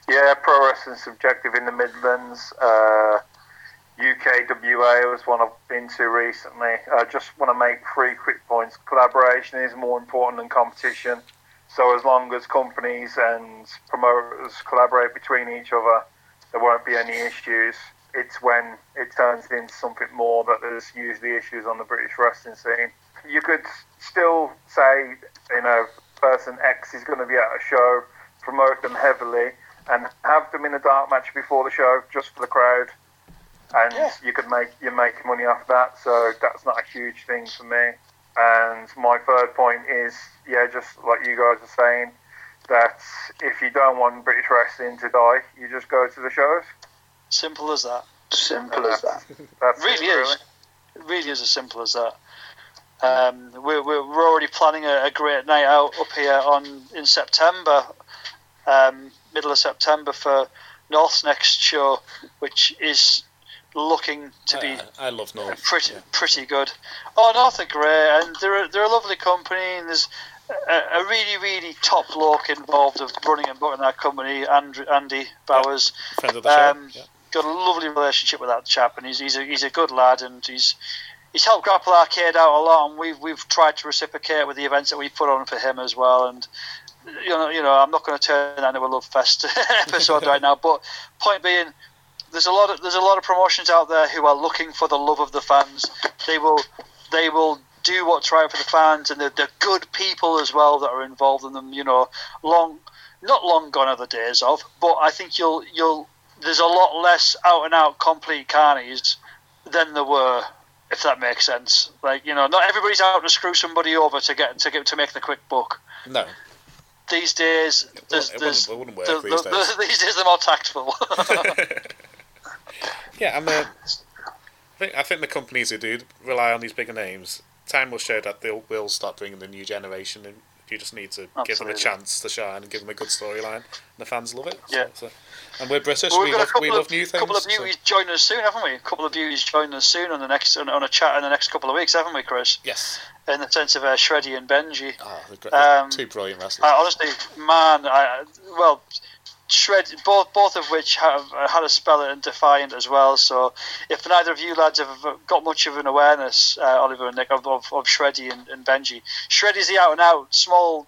Yeah, Pro Wrestling Subjective in the Midlands. Uh, UKWA was one I've been to recently. I just want to make three quick points. Collaboration is more important than competition. So as long as companies and promoters collaborate between each other, there won't be any issues. It's when it turns into something more that there's usually issues on the British wrestling scene. You could still say, you know, person X is going to be at a show, promote them heavily, and have them in a dark match before the show just for the crowd, and Yeah. you could make you make money off that. So that's not a huge thing for me. And my third point is, yeah, just like you guys are saying, that if you don't want British wrestling to die, you just go to the shows. Simple as that. Simple as that. That's really it, is. It really is as simple as that. Um, we're, we're already planning a, a great night out up here on in September, um, middle of September for North's next show, which is looking to be I, I love North. pretty yeah. pretty good. Oh, North are great, and they're a- they're a lovely company, and there's a, a really really top bloke involved of running and booking that company, Andrew, Andy Bowers. Friend of the show. Um, yeah. Got a lovely relationship with that chap, and he's he's a, he's a good lad, and he's he's helped Grapple Arcade out a lot, and we've we've tried to reciprocate with the events that we put on for him as well, and you know, you know, I'm not going to turn that into a love fest episode right now. But point being, there's a lot of there's a lot of promotions out there who are looking for the love of the fans. They will they will do what's right for the fans, and they're, they're good people as well that are involved in them. You know, long not long gone are the days of, but I think you'll you'll there's a lot less out and out complete carnies than there were. If that makes sense, like you know, not everybody's out to screw somebody over to get to get to make the quick buck No, these days, there's, it there's, wouldn't- it work the- these the- days. these days they're more tactful. yeah, and the, uh, I think I think the companies who do rely on these bigger names, time will show that they'll start bringing the new generation, and you just need to give them a chance to shine and give them a good storyline. And the fans love it. Yeah. so- and we're British. Well, we love we of love new things. A couple of so- beauties joining us soon, haven't we? A couple of beauties joining us soon on the next on, on a chat in the next couple of weeks, haven't we, Chris? yes. In the sense of uh, Shreddy and Benji. Oh, great. Um, two brilliant wrestlers. Uh, honestly, man, I, well, Shred, both both of which have uh, had a spell at Defiant as well. So, if neither of you lads have got much of an awareness, uh, Oliver and Nick, of, of, of Shreddy and, and Benji, Shreddy's the out and out small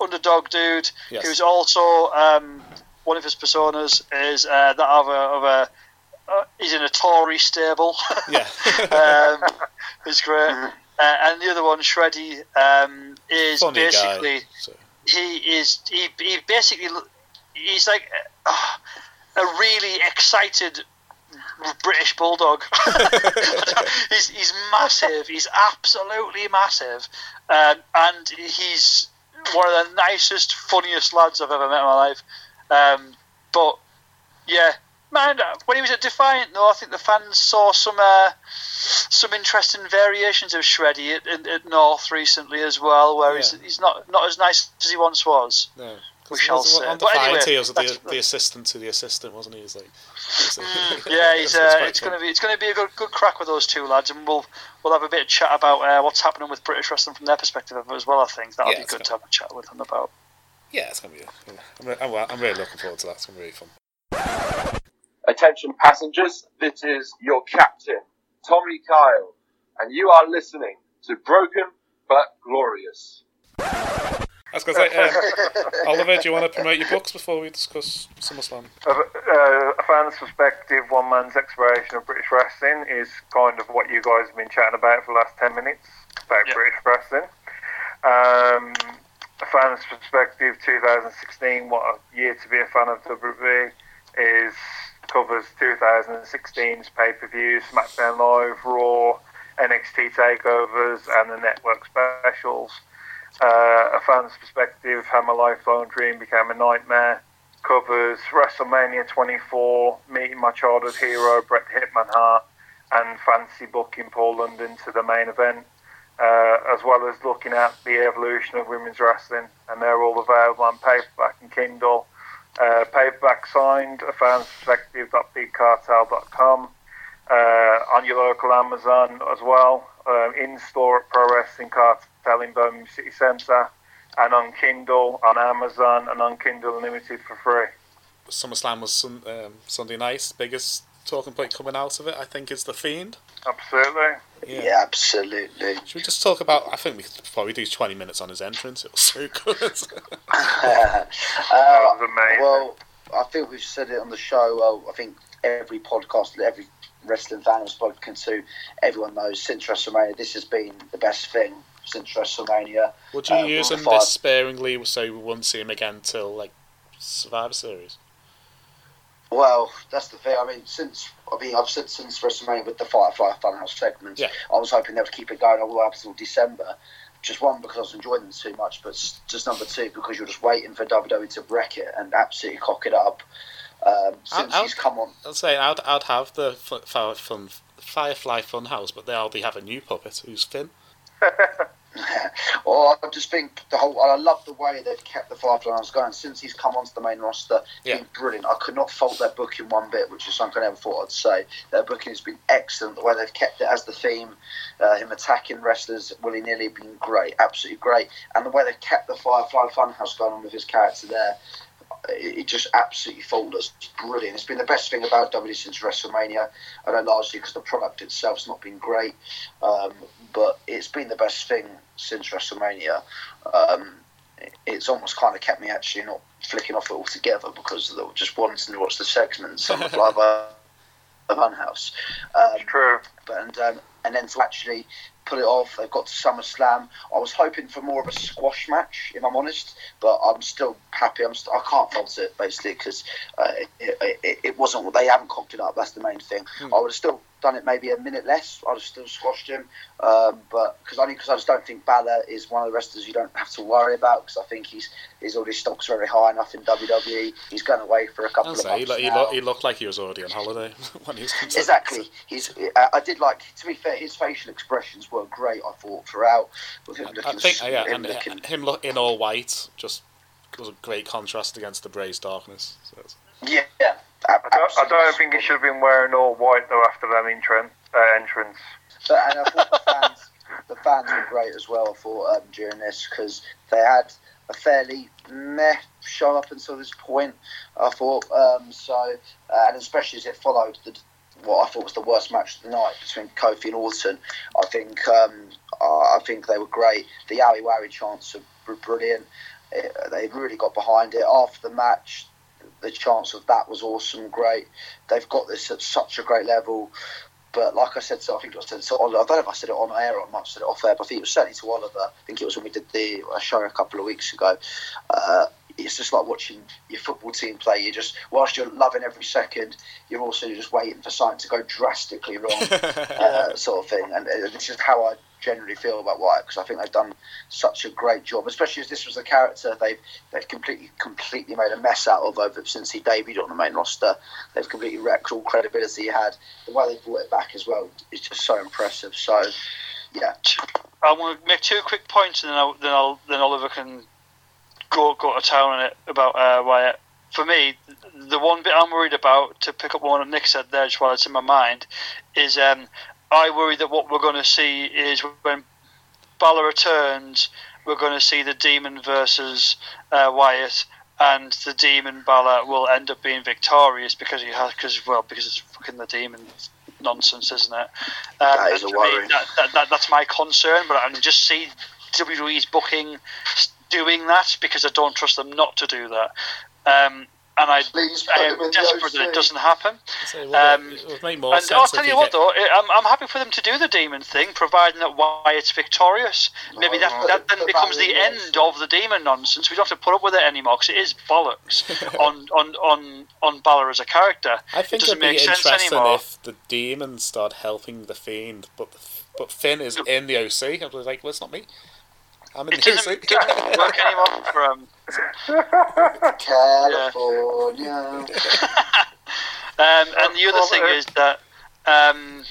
underdog dude Yes. who's also um, one of his personas is uh, that of a, of a uh, he's in a Tory stable. yeah. um, it's great. Uh, and the other one, Shreddy, um, is Funny basically guy. So. he is he, he basically he's like uh, a really excited British bulldog. he's he's massive. He's absolutely massive, um, and he's one of the nicest, funniest lads I've ever met in my life. Um, but yeah, man, uh, when he was at Defiant, though, I think the fans saw some uh, some interesting variations of Shreddy at, at, at North recently as well, where he's, he's not not as nice as he once was. No. We shall see. On But anyway, he was the, the assistant to the assistant, wasn't he? He's like, he's like- Yeah, he's, it's uh, it's going to be it's going to be a good good crack with those two lads, and we'll we'll have a bit of chat about uh, what's happening with British wrestling from their perspective as well. I think that'll Yeah, be good gonna- to have a chat with them about. Yeah, it's gonna be. I'm, I'm, I'm really looking forward to that. It's gonna be really fun. Attention passengers, this is your captain, Tommy Kyle, and you are listening to Broken but Glorious. I was gonna say, um, Oliver, do you want to promote your books before we discuss SummerSlam? A, uh, a fan's perspective, one man's exploration of British wrestling is kind of what you guys have been chatting about for the last 10 minutes about Yep. British wrestling. Um, a fan's perspective, 2016, what a year to be a fan of WWE, is covers 2016's pay per views, SmackDown Live, Raw, NXT takeovers, and the network specials. Uh, a fan's perspective, how my lifelong dream became a nightmare. Covers WrestleMania 24, meeting my childhood hero Bret Hitman Hart, and fancy booking Paul London to the main event, uh, as well as looking at the evolution of women's wrestling. And they're all available on paperback and Kindle. Uh, paperback signed, a fan's perspective.bigcartel.com, uh, on your local Amazon as well, um, in store at Pro Wrestling Cartel in Birmingham City Centre, and on Kindle, on Amazon, and on Kindle Unlimited for free. SummerSlam was sun, um, Sunday night. Biggest talking point coming out of it, I think, is the Fiend. Absolutely. Yeah. Yeah, absolutely. Should we just talk about? I think we could probably do 20 minutes on his entrance. It was so good. uh, was amazing. Well, I think we've said it on the show. Well, I think every podcast, every wrestling fan I've spoken to, everyone knows since WrestleMania, this has been the best thing since WrestleMania. Would you Uh, use well, him five- this sparingly so we won't see him again till like Survivor Series? Well, that's the thing. I mean, since I mean, I've said since WrestleMania with the Firefly Funhouse segments, Yeah. I was hoping they would keep it going all the way up until December. Just one because I was enjoying them too much, but just number two because you're just waiting for WWE to wreck it and absolutely cock it up. Um, since I'll- he's come on, I'd say I'd, I'd have the f- Fun, Firefly Funhouse, but they already have a new puppet who's Finn. Well, I just think the whole. I love the way they've kept the Firefly Funhouse going since he's come onto the main roster. Yeah. Been brilliant. I could not fault their booking in one bit, which is something I never thought I'd say. Their booking has been excellent. The way they've kept it as the theme, uh, him attacking wrestlers willy nilly, been great, absolutely great. And the way they've kept the Firefly Funhouse going on with his character there. It just absolutely flawless. It's brilliant. It's been the best thing about WWE since WrestleMania. I know largely because the product itself's not been great, um, but it's been the best thing since WrestleMania. Um, it's almost kind of kept me actually not flicking off it altogether because they were just wanting to watch the segments on the fly by the Funhouse. Um, True. but and um, and then to actually pull it off, they've got to SummerSlam. I was hoping for more of a squash match, if I'm honest, but I'm still happy. I'm st- I can't fault it basically because uh, it, it, it wasn't they haven't cocked it up. That's the main thing. I would have still done it maybe a minute less. I'd have still squashed him, um, but because only because I just don't think Balor is one of the wrestlers you don't have to worry about because I think he's he's already stocks very high enough in WWE. He's going away for a couple I'll of say, he, months lo- he, lo- he looked like he was already on holiday when he was concerned. Exactly. He's. I I did like. To be fair, his facial expressions were great. I thought throughout with him I looking. think, yeah, him and looking- him look in all white just was a great contrast against the Bray's darkness. So yeah. I don't, I don't think he should have been wearing all white though after that entran- uh, entrance. But and I thought the fans, the fans were great as well. I thought um, during this because they had a fairly meh show up until this point. I thought um, so, uh, and especially as it followed the what I thought was the worst match of the night between Kofi and Orton. I think um, I think they were great. The Yowie Wowie chants were brilliant. Uh, they really got behind it after the match. The chance of that was awesome, great. They've got this at such a great level. But like I said, so I think I said to, Oliver. I don't know if I said it on air or might said it off air, but I think it was certainly to Oliver. I think it was when we did the show a couple of weeks ago. Uh, it's just like watching your football team play. You just, whilst you're loving every second, you're also just waiting for something to go drastically wrong, uh, sort of thing. And uh, this is how I generally feel about Wyatt because I think they've done such a great job, especially as this was a character they've they've completely completely made a mess out of over since he debuted on the main roster. They've completely wrecked all credibility he had. The way they brought it back as well is just so impressive. So, yeah, I want to make two quick points, and then I'll, then, I'll, then Oliver can go go to town on it about uh, Wyatt. For me, the one bit I'm worried about, to pick up what one Nick said there, just while it's in my mind, is um, I worry that what we're going to see is when Balor returns, we're going to see the Demon versus uh, Wyatt, and the Demon Balor will end up being victorious because he has, because well, because it's fucking the Demon nonsense, isn't it? Um, That is a to me, that, that, that, that's my concern, but I can just see WWE's booking doing that because I don't trust them not to do that. Um, and I, Please put I them am desperate that it doesn't happen. So, well, Um, it would make more And I'll tell you you what, get- though, I- I'm, I'm happy for them to do the demon thing, providing that Wyatt's victorious. Maybe that, no, that then the becomes the end is- of the demon nonsense. We don't have to put up with it anymore because it is bollocks on, on, on, on Balor as a character. I think it it'd doesn't be make sense interesting anymore. if the demons start helping the fiend, but but Finn is in the OC. I was like, well, it's not me. I'm in It the doesn't, OC. doesn't work anymore for um, California. Um, and the other thing is that um,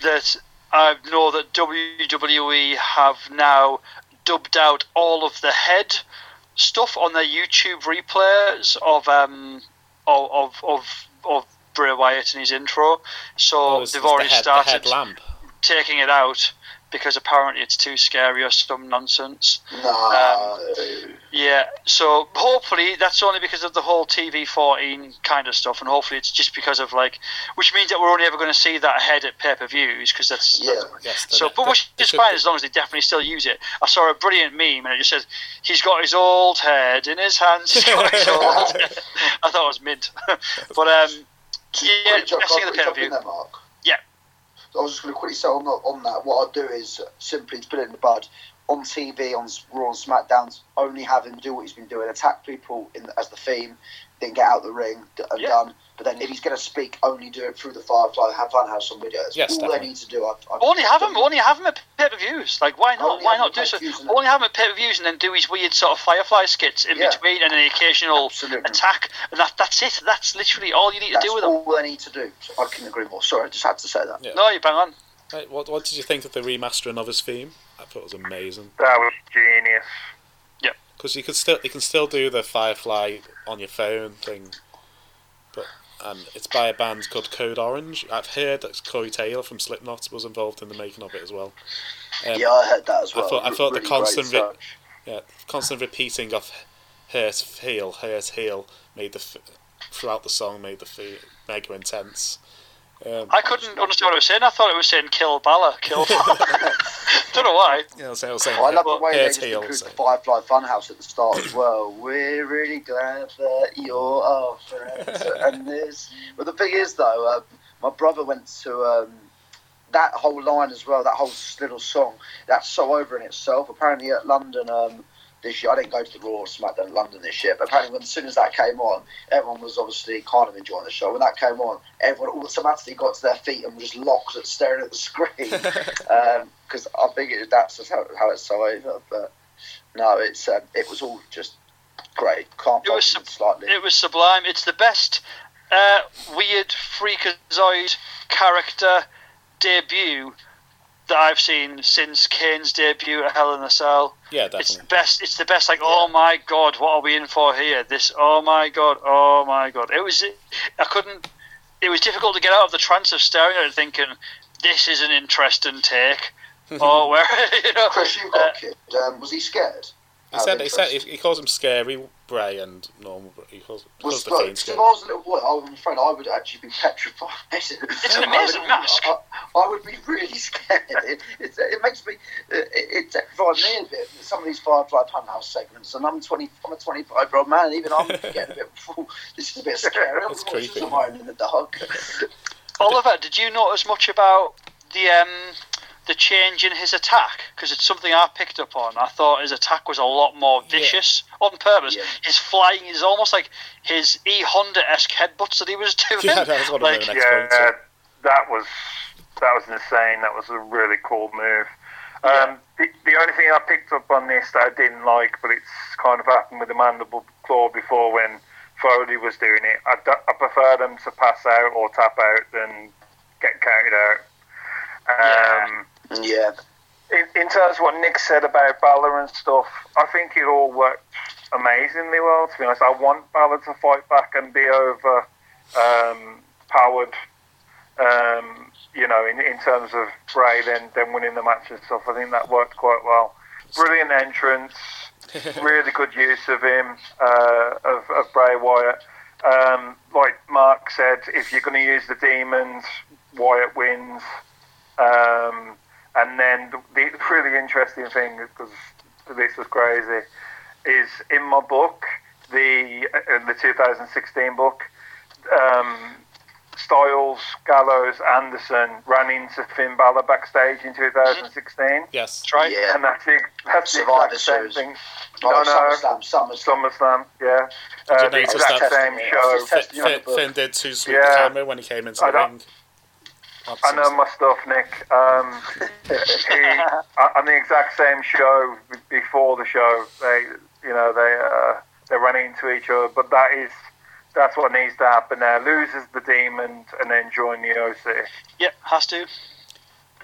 that I know that WWE have now dubbed out all of the head stuff on their YouTube replays of um, of of of, of Bray Wyatt and his intro. So Oh, it's- they've it's the already head- the started head lamp. Taking it out because apparently it's too scary or some nonsense. No. Yeah, so hopefully that's only because of the whole TV 14 kind of stuff, and hopefully it's just because of like, which means that we're only ever going to see that ahead at pay per views because that's, yeah. Yes, so. the- But the- which it is should fine as long as they definitely still use it. I saw a brilliant meme and it just says, "He's got his old head in his hands. He's got his old." head." I thought it was mint, but um, yeah, Quick jump- best thing of the pay per view. There, Mark. Yeah. I was just going to quickly say on, that- on that, what I'd do is uh, simply to put it in the bud on TV, on Raw and SmackDowns, only have him do what he's been doing, attack people in as the theme, then get out the ring and Yeah. done. But then if he's going to speak, only do it through the Firefly, have Funhouse on video. That's Yes, all definitely. they need to do. I, I, Only have him. Only have him at pay per views. Like, why not? Why not do at so? pay-per-views Only have him at pay per views and then do his weird sort of Firefly skits in Yeah. between and an occasional Absolutely. attack, and that, that's it. That's literally all you need to do with him. all they need to do. I couldn't agree more. Sorry, I just had to say that. Yeah. No, you bang on. Right, what what did you think of the remastering of his theme? I thought it was amazing That was genius. Yeah, because you could still you can still do the Firefly on your phone thing, but and it's by a band called Code Orange. I've heard that Corey Taylor from Slipknot was involved in the making of it as well. Um, Yeah, I heard that as I well. thought- I thought the constant touch. Yeah, constant repeating of hurt heel, hurt heel made the f- throughout the song made the f- mega intense. Um, I couldn't understand what it was saying. I thought it was saying kill Balor, kill Balor. Don't know why. Yeah, I'll say, I'll say I love the way they hair just include so. the Firefly Funhouse at the start as well. We're really glad that you're our friends. and this, but the thing is, though, um, my brother went to um, that whole line as well. That whole little song. That's so over in itself. Apparently, at London um, this year, I didn't go to the Raw or SmackDown in London this year. But apparently, when, as soon as that came on, everyone was obviously kind of enjoying the show. When that came on, everyone automatically got to their feet and was just locked at staring at the screen because I think it, that's just how, how it's so over. But no, it's um, it was all just great. Can't It was fault it slightly. It was sublime. It's the best uh, weird freakazoid character debut that I've seen since Kane's debut at Hell in a Cell. Yeah, It's the best. It's the best. Like, oh my god, what are we in for here? This. Oh my god. Oh my god. It was. I couldn't. It was difficult to get out of the trance of staring at it, thinking this is an interesting take. oh, where you know. Chris, you uh, a kid. Um, was he scared? He said, he said he, he calls him scary Bray and normal. Bray. He calls, calls Was, the well, Fiend if I was a little boy, I'm afraid I would actually be petrified. It's an amazing mask. I, I would be really scared. It, it, it makes me, it, it terrifies me a bit. Some of these Firefly Funhouse segments, and I'm 20, I'm a 25 year old man. Even I'm getting a bit. This is a bit scary. It's I'm creepy. alone in the dark. Oliver, did you notice much about the um, the change in his attack? Because it's something I picked up on. I thought his attack was a lot more vicious on purpose. Yeah. His flying is almost like his E Honda esque headbutts that he was doing. Yeah, that was one of like, next yeah, points. that was that was insane. That was a really cool move. Um, the, the only thing I picked up on this that I didn't like, but it's kind of happened with the mandible claw before when Foley was doing it. I, d- I prefer them to pass out or tap out than get counted out. Um, yeah. in, in terms of what Nick said about Balor and stuff, I think it all worked amazingly well. To be honest, I want Balor to fight back and be over um, powered. Um, you know, in, in terms of Bray then then winning the match and stuff, I think that worked quite well. Brilliant entrance, really good use of him, uh, of, of Bray Wyatt. Um, like Mark said, if you're going to use the demons, Wyatt wins. Um, and then the, the really interesting thing, because this was crazy, is in my book, the in the 2016 book, um, Styles, Gallows, Anderson ran into Finn Balor backstage in 2016, Yes. That's right. Yeah. and that's the, that's the Survivor exact same Series. thing. Oh, No, no. SummerSlam, SummerSlam. SummerSlam, yeah, uh, the exact same show. it's just- Finn, on the Finn, book. Finn did too sweet Yeah. the camera when he came into I the ring. I know my stuff, Nick. Um, he, on the exact same show before the show, they, you know, they uh, they ran into each other. But that is that's what needs to happen now. Loses the demon and then join the OC. Yep, has to.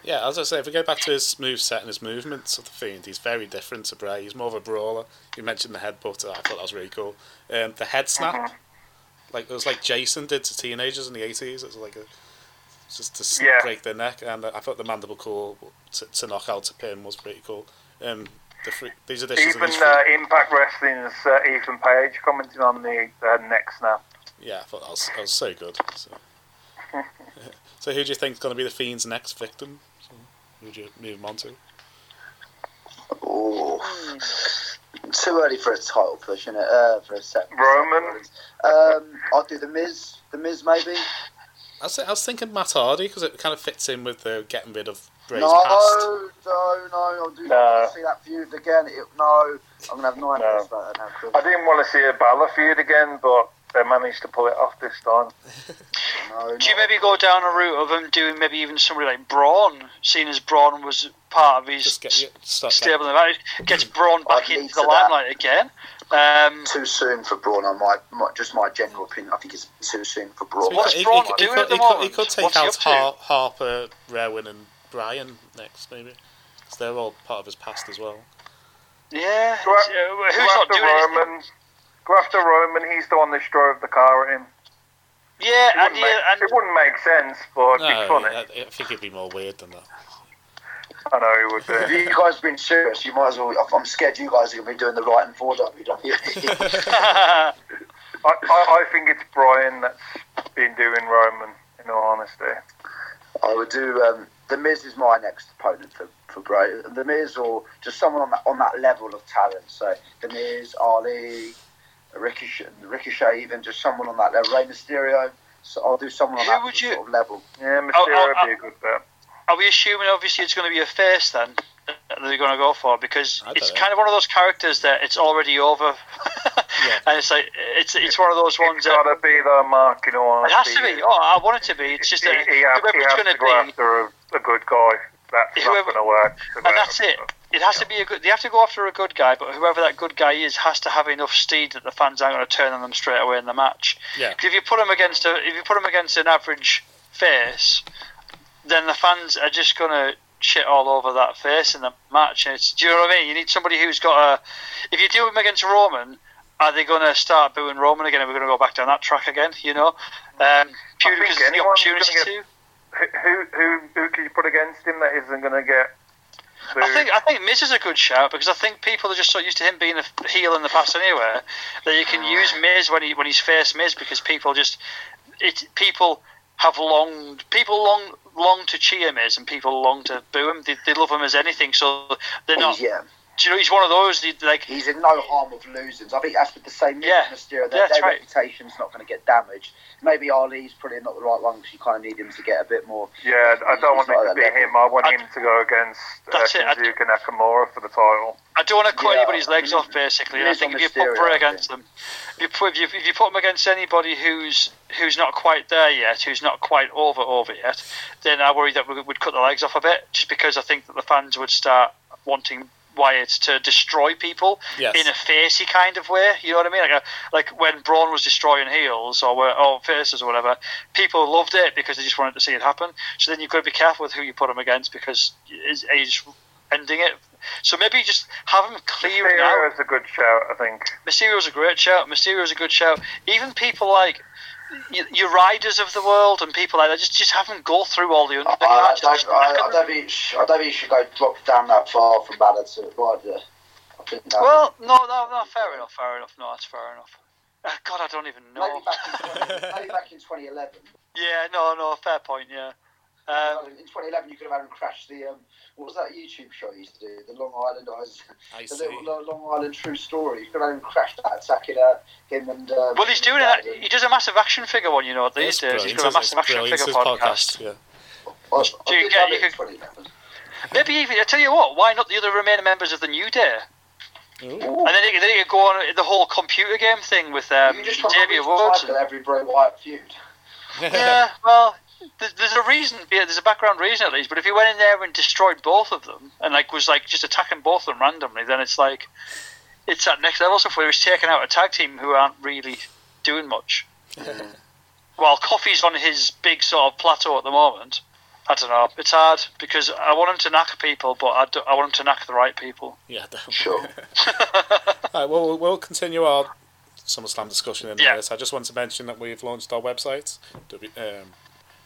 Yeah, as I say, if we go back to his move set and his movements of the Fiend, he's very different to Bray. He's more of a brawler. You mentioned the headbutt, I thought that was really cool. Um, the head snap, like it was like Jason did to teenagers in the eighties. It was like a just to s Yeah. break their neck, and I thought the mandible claw to, to knock out to pin was pretty cool. Um, the free, these additions, of Even these uh, Impact Wrestling's uh, Ethan Page commenting on the uh, neck snap. yeah, I thought that was, that was so good. So, so who do you think is going to be the Fiend's next victim? So, who do you move him on to? Oh, too early for a title push, isn't it? Uh, for a second. Roman. Um, I'll do the Miz. The Miz, maybe. I was, I was thinking Matt Hardy because it kind of fits in with the getting rid of Bray's no, past. no, no. I'll do No. see that feud again. It, no, I'm gonna have nightmares about that now. Chris. I didn't want to see a Balor feud again, but they managed to pull it off this time. No, Do you maybe go down a route of him doing maybe even somebody like Braun, seeing as Braun was part of his Just get you stable in back, gets Braun back I'd into the that. limelight again. Um, Too soon for Braun. On my, my just my general opinion, I think it's too soon for Braun. So What's he, Braun he, he, doing could, at the he, could, he could take What's out? Har- Harper, Rowan, and Bryan next, maybe. 'Cause they're all part of his past as well. yeah, Go, it's, a- uh, who's go not after doing anything? Roman. Go after Roman. He's the one that drove the car at him. Yeah, It and wouldn't, yeah, make, and it wouldn't make sense, but it'd No, be funny. I, I think it'd be more weird than that. I know he would If you guys been serious, you might as well. I'm scared you guys are gonna be doing the writing for WWE. I, I, I think it's Bryan that's been doing Roman, in all honesty. I would do. Um, the Miz is my next opponent for, both are great. The Miz or just someone on that on that level of talent. So The Miz, Ali, Ricochet, Ricochet, even just someone on that level. Rey Mysterio. So I'll do someone on Who that would you- sort of level. Yeah, oh, Mysterio oh, would be a good bet. Oh, are we assuming obviously it's going to be a face then that they're going to go for because it's know. kind of one of those characters that it's already over, Yeah. and it's like it's it's one of those ones It's that got to be the mark, you know. it has to be. Oh, I want it to be. It's just he, that he, has, he has going to go be, after a, a good guy. That's Whoever- not going to work. and that's it. It has to be a good. They have to go after a good guy, but whoever that good guy is has to have enough steed that the fans aren't going to turn on them straight away in the match. Yeah. 'Cause if you put them against a, if you put him against an average face, then the fans are just going to shit all over that face in the match. And it's, do you know what I mean? You need somebody who's got a. If you do him against Roman, are they going to start booing Roman again? and we're going to go back down that track again? You know, um, purely because the opportunity gonna to. Who, who, who can you put against him that isn't going to get I think I think Miz is a good shout because I think people are just so used to him being a heel in the past anyway that you can use mm. Miz when he when he's faced Miz because people just it people have longed people long long to cheer Miz and people long to boo him. They, they love him as anything, so they're not. Yeah, Do you know he's one of those they- like he's in no harm of losing. So I think that's with the same Miz Yeah. and Mysterio. Their, Yeah, their right. reputation's not going to get damaged. Maybe Ali's probably not the right one because you kind of need him to get a bit more. yeah, I don't want it to at be that him. I want I- him to go against uh, That's it, I- Shinsuke Nakamura for the title. I don't want to cut Yeah, anybody's legs I mean, off, basically. I think if you put Mysterio, Bray against them, if you put if you, if you put them against anybody who's who's not quite there yet, who's not quite over over yet, then I worry that we would cut the legs off a bit, just because I think that the fans would start wanting Wyatt to destroy people Yes. in a facey kind of way. You know what I mean? Like a, like when Braun was destroying heels or were- or faces or whatever, people loved it because they just wanted to see it happen. So then you've got to be careful with who you put them against because he's he's ending it. So maybe just have him clearing out. Mysterio is a good shout, I think. Mysterio's a great shout. Mysterio's a good shout. Even people like y- your Ryders of the world and people like that, just just have them go through all the I. I, don't, I, I don't think I don't think you should go drop down that far from Ryder. I that, Well, no, no, no, fair enough, fair enough. No, that's fair enough. Uh, God, I don't even know. maybe back in 20, maybe back in 2011. Yeah, no, no, fair point. Yeah. Um, in 2011, you could have had him crash the um, what was that YouTube show he used to do? The Long Island Eyes, I the see. little Lo- Long Island True Story. You could have had him crash that, attacking uh, him and. Uh, well, he's doing it. He does a massive action figure one, you know, these It's days. He's brilliant, got a isn't massive action brilliant, figure his podcast. I, Yeah. I Do you get- you could- Maybe even I tell you what, why not the other remaining members of the New Day? Ooh. And then you, then you could go on the whole computer game thing with um, you just Xavier probably Woods. title every Bray Wyatt feud. yeah, well, there's, there's a reason. Yeah, there's a background reason at least. But if he went in there and destroyed both of them, and like was like just attacking both of them randomly, then it's like it's that next level stuff where he's taking out a tag team who aren't really doing much. While Kofi's on his big sort of plateau at the moment. I don't know. It's hard because I want him to knack people, but I, do, I want him to knack the right people. Yeah, definitely. Sure. Right, well, we'll- we'll continue our SummerSlam discussion in a Yeah. minute. I just want to mention that we've launched our website, w- um,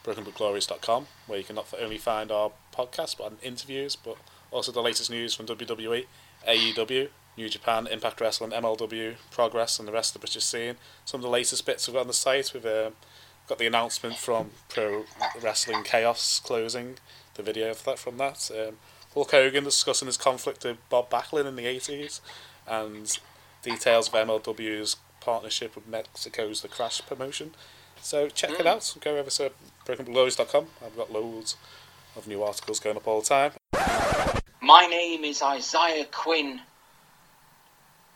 brokenbutglorious.com, where you can not only find our podcast, but interviews, but also the latest news from WWE, AEW, New Japan, Impact Wrestling, MLW, Progress, and the rest of the British scene. Some of the latest bits we've got on the site. We've um, got the announcement from Pro Wrestling Chaos closing, the video for that, from that. Um, Hulk Hogan discussing his conflict with Bob Backlund in the 80s, and details of MLW's partnership with Mexico's The Crash promotion. So check it out. Go over to brokenblows.com. I've got loads of new articles going up all the time. My name is Isaiah Quinn,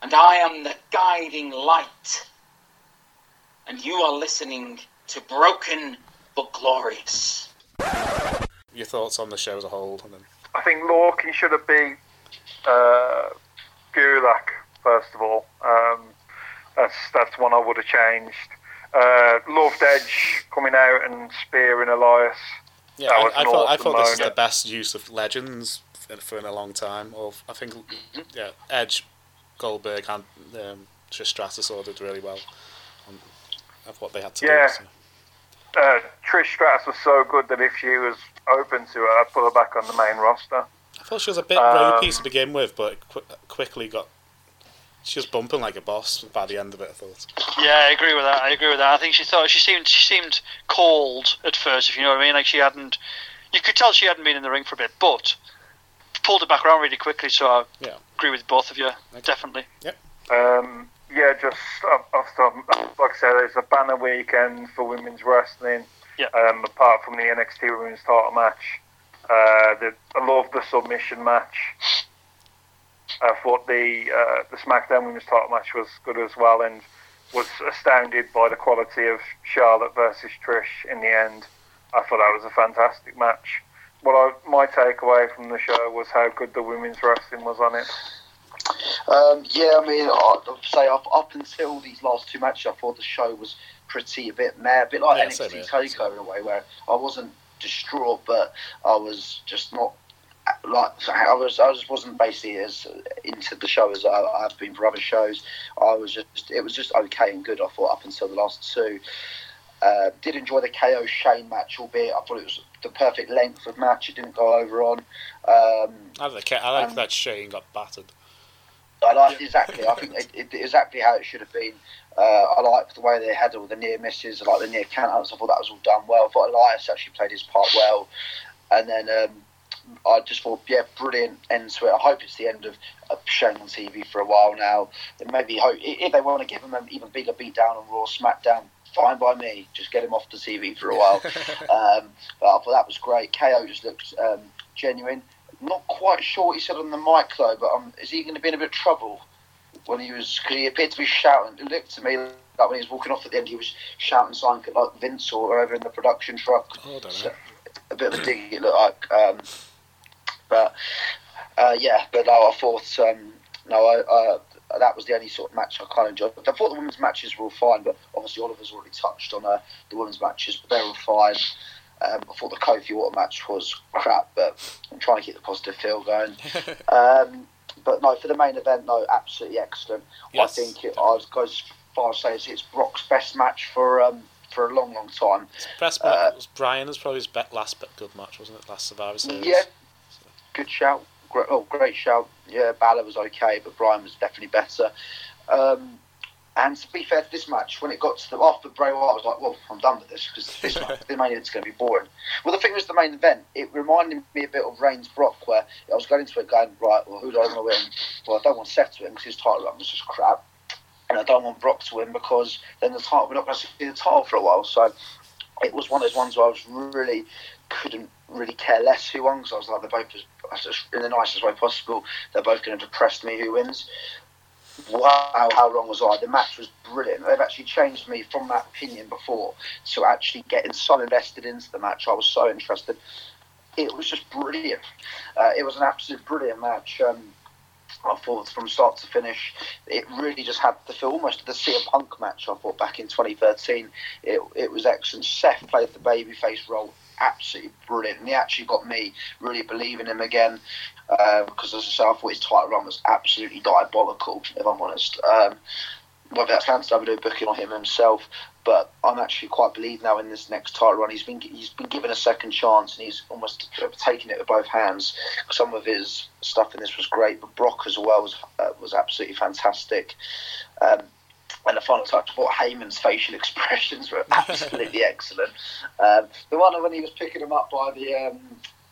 and I am the guiding light. And you are listening to Broken but Glorious. Your thoughts on the show as a whole, and then I think Lorcan should have been uh, Gulak first of all. Um, that's that's one I would have changed. Uh, loved Edge coming out and spearing Elias. yeah, I, I thought I thought this is the best use of legends for, for in a long time. Of I think yeah, Edge, Goldberg, and um, Trish Stratus all did really well on, of what they had to Yeah. do. So. Uh, Trish Stratus was so good that if she was open to it, I'd put her back on the main roster. I thought she was a bit Um, ropey to begin with, but qu- quickly got. She was bumping like a boss by the end of it. I thought. Yeah, I agree with that. I agree with that. I think she thought she seemed she seemed cold at first, if you know what I mean. Like she hadn't, you could tell she hadn't been in the ring for a bit. But pulled it back around really quickly. So I Yeah. agree with both of you, definitely. Um, yeah, just I've, I've still- like I said, it's a banner weekend for women's wrestling. Yeah. Um, apart from the NXT Women's Title match, uh, the, I love the submission match. I thought the uh, the SmackDown Women's Title match was good as well, and was astounded by the quality of Charlotte versus Trish in the end. I thought that was a fantastic match. What I, my takeaway from the show was how good the women's wrestling was on it. Um, yeah, I mean, I- I'd say up, up until these last two matches, I thought the show was pretty a bit mad, a bit like Yeah, NXT here. Takeover in a way, where I wasn't distraught, but I was just not like I was. I just wasn't basically as into the show as I, I've been for other shows. I was just. It was just okay and good. I thought up until the last two. Uh, did enjoy the KO Shane match, albeit I thought it was the perfect length of match. It didn't go over on. Um, I like, I like Um, that Shane got battered. I like exactly. I think it, it, exactly how it should have been. Uh, I like the way they had all the near misses, I like the near countouts. I thought that was all done well. I thought Elias actually played his part well, and then um, I just thought, yeah, brilliant end to it. I hope it's the end of, of Shane on TV for a while now. And maybe hope if they want to give him an even bigger beatdown on Raw, SmackDown, fine by me. Just get him off the TV for a while. um, but I thought that was great. KO just looked um, genuine. Not quite sure what he said on the mic though, but um, is he going to be in a bit of trouble when he was? Cause he appeared to be shouting. It looked to me like when he was walking off at the end, he was shouting something like Vince or whoever in the production truck. Oh, I don't know. So, a bit of a dig it looked like. But uh, yeah, but no, I thought um, no, I, uh, that was the only sort of match I kind of enjoyed. I thought the women's matches were all fine, but obviously Oliver's already touched on uh, the women's matches, but they were all fine. Um, I thought the Kofi Water match was crap, but I'm trying to keep the positive feel going. um, but no, for the main event, no, absolutely excellent. Yes, I think it, I was go as far as say it's, Brock's best match for um, for a long, long time. Best Uh, was Bryan was probably his be- last but good match, wasn't it? Last Survivor Series. Yeah, good shout. Great, oh, great shout. Yeah, Balor was okay, but Bryan was definitely better. Um, and to be fair to this match, when it got to the after Bray Wyatt, I was like, well, I'm done with this because this match, the main event's going to be boring. Well, the thing was, the main event, it reminded me a bit of Reigns Brock, where I was going into it going, right, well, who do I want to win? Well, I don't want Seth to win because his title run was just crap. And I don't want Brock to win because then the title, we're not going to see the title for a while. So it was one of those ones where I was really couldn't really care less who won because I was like, they're both as, in the nicest way possible. They're both going to depress me who wins. Wow, how long was I? The match was brilliant. They've actually changed me from that opinion before to actually getting so invested into the match. I was so interested. It was just brilliant. Uh, it was an absolute brilliant match. Um, I thought from start to finish, it really just had the feel almost of the CM Punk match. I thought back in 2013, it, it was excellent. Seth played the babyface role absolutely brilliant, and he actually got me really believing him again. Uh, because as I say, I thought his title run was absolutely diabolical. If I'm honest, um, whether that's to WWE booking or him himself, but I'm actually quite believed now in this next title run. He's been he's been given a second chance, and he's almost taken it with both hands. Some of his stuff in this was great, but Brock as well was uh, was absolutely fantastic. Um, and the final touch, I thought Heyman's facial expressions were absolutely excellent. Um, the one when he was picking him up by the um,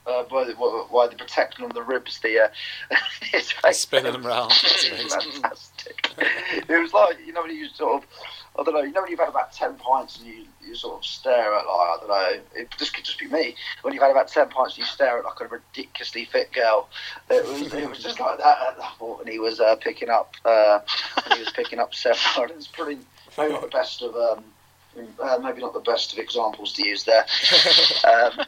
uh, by the, by the protecting on the ribs, the uh, his face Spinning them round. That's amazing. fantastic. it was like you know when you sort of I don't know. You know when you've had about ten pints and you, you sort of stare at like I don't know. It, this could just be me. When you've had about ten pints, and you stare at like a ridiculously fit girl. It was it was just like that at that point. And he was uh, picking up. Uh, and he was picking up Seth Rollins. Pretty maybe not the best of um, uh, maybe not the best of examples to use there. um,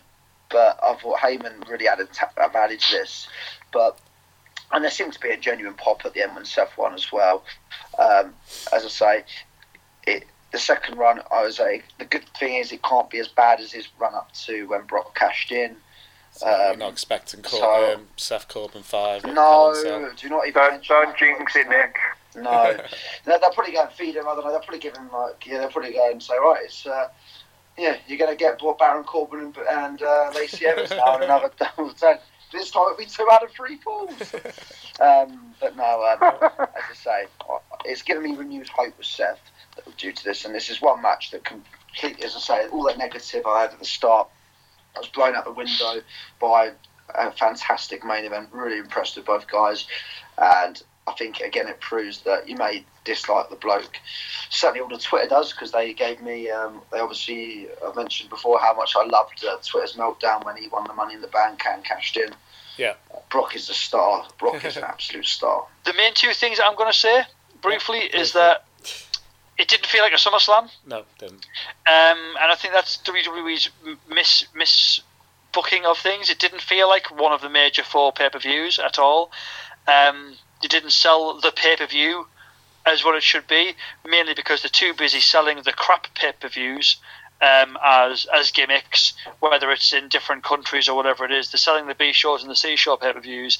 but I thought Heyman really added added to this. But and there seemed to be a genuine pop at the end when Seth won as well. Um, as I say, it, the second run, I was like, the good thing is it can't be as bad as his run up to when Brock cashed in. So you're Um, not expecting Cor- so- um, Seth Corbin five. No, Hell in a Cell. do not even Don't, don't jinx it, Nick. No, they're, they'll probably go and feed him. I don't know. They'll probably give him like yeah. They'll probably go and say right, it's uh, yeah, you're going to get Baron Corbin and, and uh, Lacey Evans now in another double ten. This time it'll be two out of three falls. um, but no, um, as I say, it's given me renewed hope with Seth due to this, and this is one match that completely, as I say, all that negative I had at the start, I was blown out the window by a fantastic main event. Really impressed with both guys, and I think again it proves that you may dislike the bloke. Certainly, all the Twitter does because they gave me. Um, they obviously I mentioned before how much I loved uh, Twitter's meltdown when he won the Money in the Bank and cashed in. Yeah. Brock is a star. Brock is an absolute star. The main two things I'm going to say briefly is that it didn't feel like a SummerSlam. No, didn't. Um, and I think that's WWE's miss miss booking of things. It didn't feel like one of the major four pay per views at all. Um, they didn't sell the pay per view as what it should be, mainly because they're too busy selling the crap pay per views um, as as gimmicks, whether it's in different countries or whatever it is. They're selling the B shows and the C show pay per views.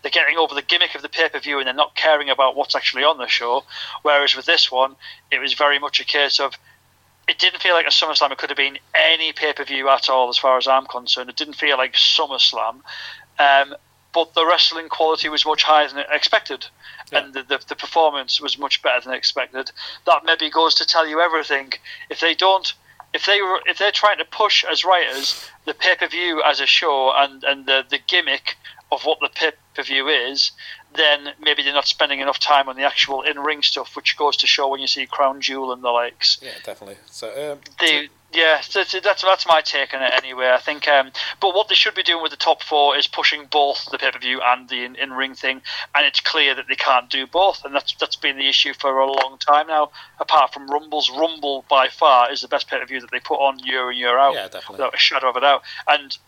They're getting over the gimmick of the pay per view and they're not caring about what's actually on the show. Whereas with this one, it was very much a case of it didn't feel like a SummerSlam. It could have been any pay per view at all, as far as I'm concerned. It didn't feel like SummerSlam. Um, but the wrestling quality was much higher than expected, yeah. and the, the, the performance was much better than expected. That maybe goes to tell you everything. If they don't if they were if they're trying to push as writers the pay per view as a show and and the the gimmick of what the pay per view is, then maybe they're not spending enough time on the actual in ring stuff, which goes to show when you see Crown Jewel and the likes. Yeah, definitely. So um, the yeah, that's, that's that's my take on it anyway. I think, um, but what they should be doing with the top four is pushing both the pay per view and the in ring thing, and it's clear that they can't do both, and that's that's been the issue for a long time now. Apart from Rumble's Rumble by far is the best pay per view that they put on year in year out, yeah, definitely. without a shadow of a doubt, and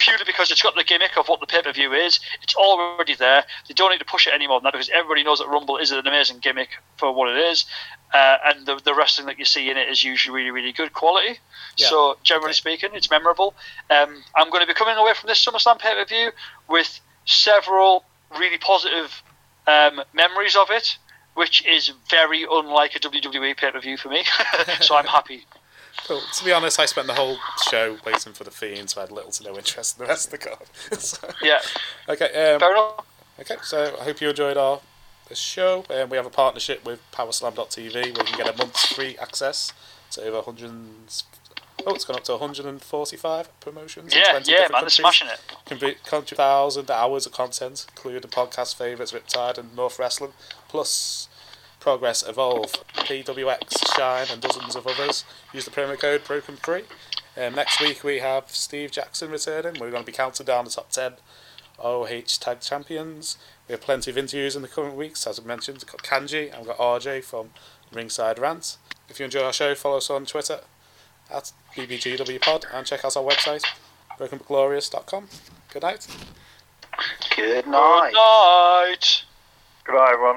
purely because it's got the gimmick of what the pay per view is. It's already there. They don't need to push it any more than that because everybody knows that Rumble is an amazing gimmick for what it is. Uh, and the, the wrestling that you see in it is usually really, really good quality. Yeah. So, generally okay. speaking, it's memorable. Um, I'm going to be coming away from this SummerSlam pay per view with several really positive um, memories of it, which is very unlike a WWE pay per view for me. so, I'm happy. Well, to be honest, I spent the whole show waiting for the Fiend, so I had little to no interest in the rest of the card. so, yeah. Okay. Um. Okay, so I hope you enjoyed our this show. Um, we have a partnership with Powerslam.tv where you can get a month's free access to over 100. Oh, it's gone up to 145 promotions. Yeah, in 20 yeah, man, countries. they're smashing it. Can be thousand hours of content, including podcast favourites Riptide and North Wrestling, plus Progress Evolve, PWX, Shine, and dozens of others. Use the promo code Broken3. Um, next week we have Steve Jackson returning. We're going to be counting down the top 10 OH Tag Champions. We have plenty of interviews in the coming weeks, as I mentioned. We've got Kanji and we've got RJ from Ringside Rant. If you enjoy our show, follow us on Twitter at BBGWPod and check out our website, brokenbutglorious.com. Good night. Good night. Good night. Good night, everyone.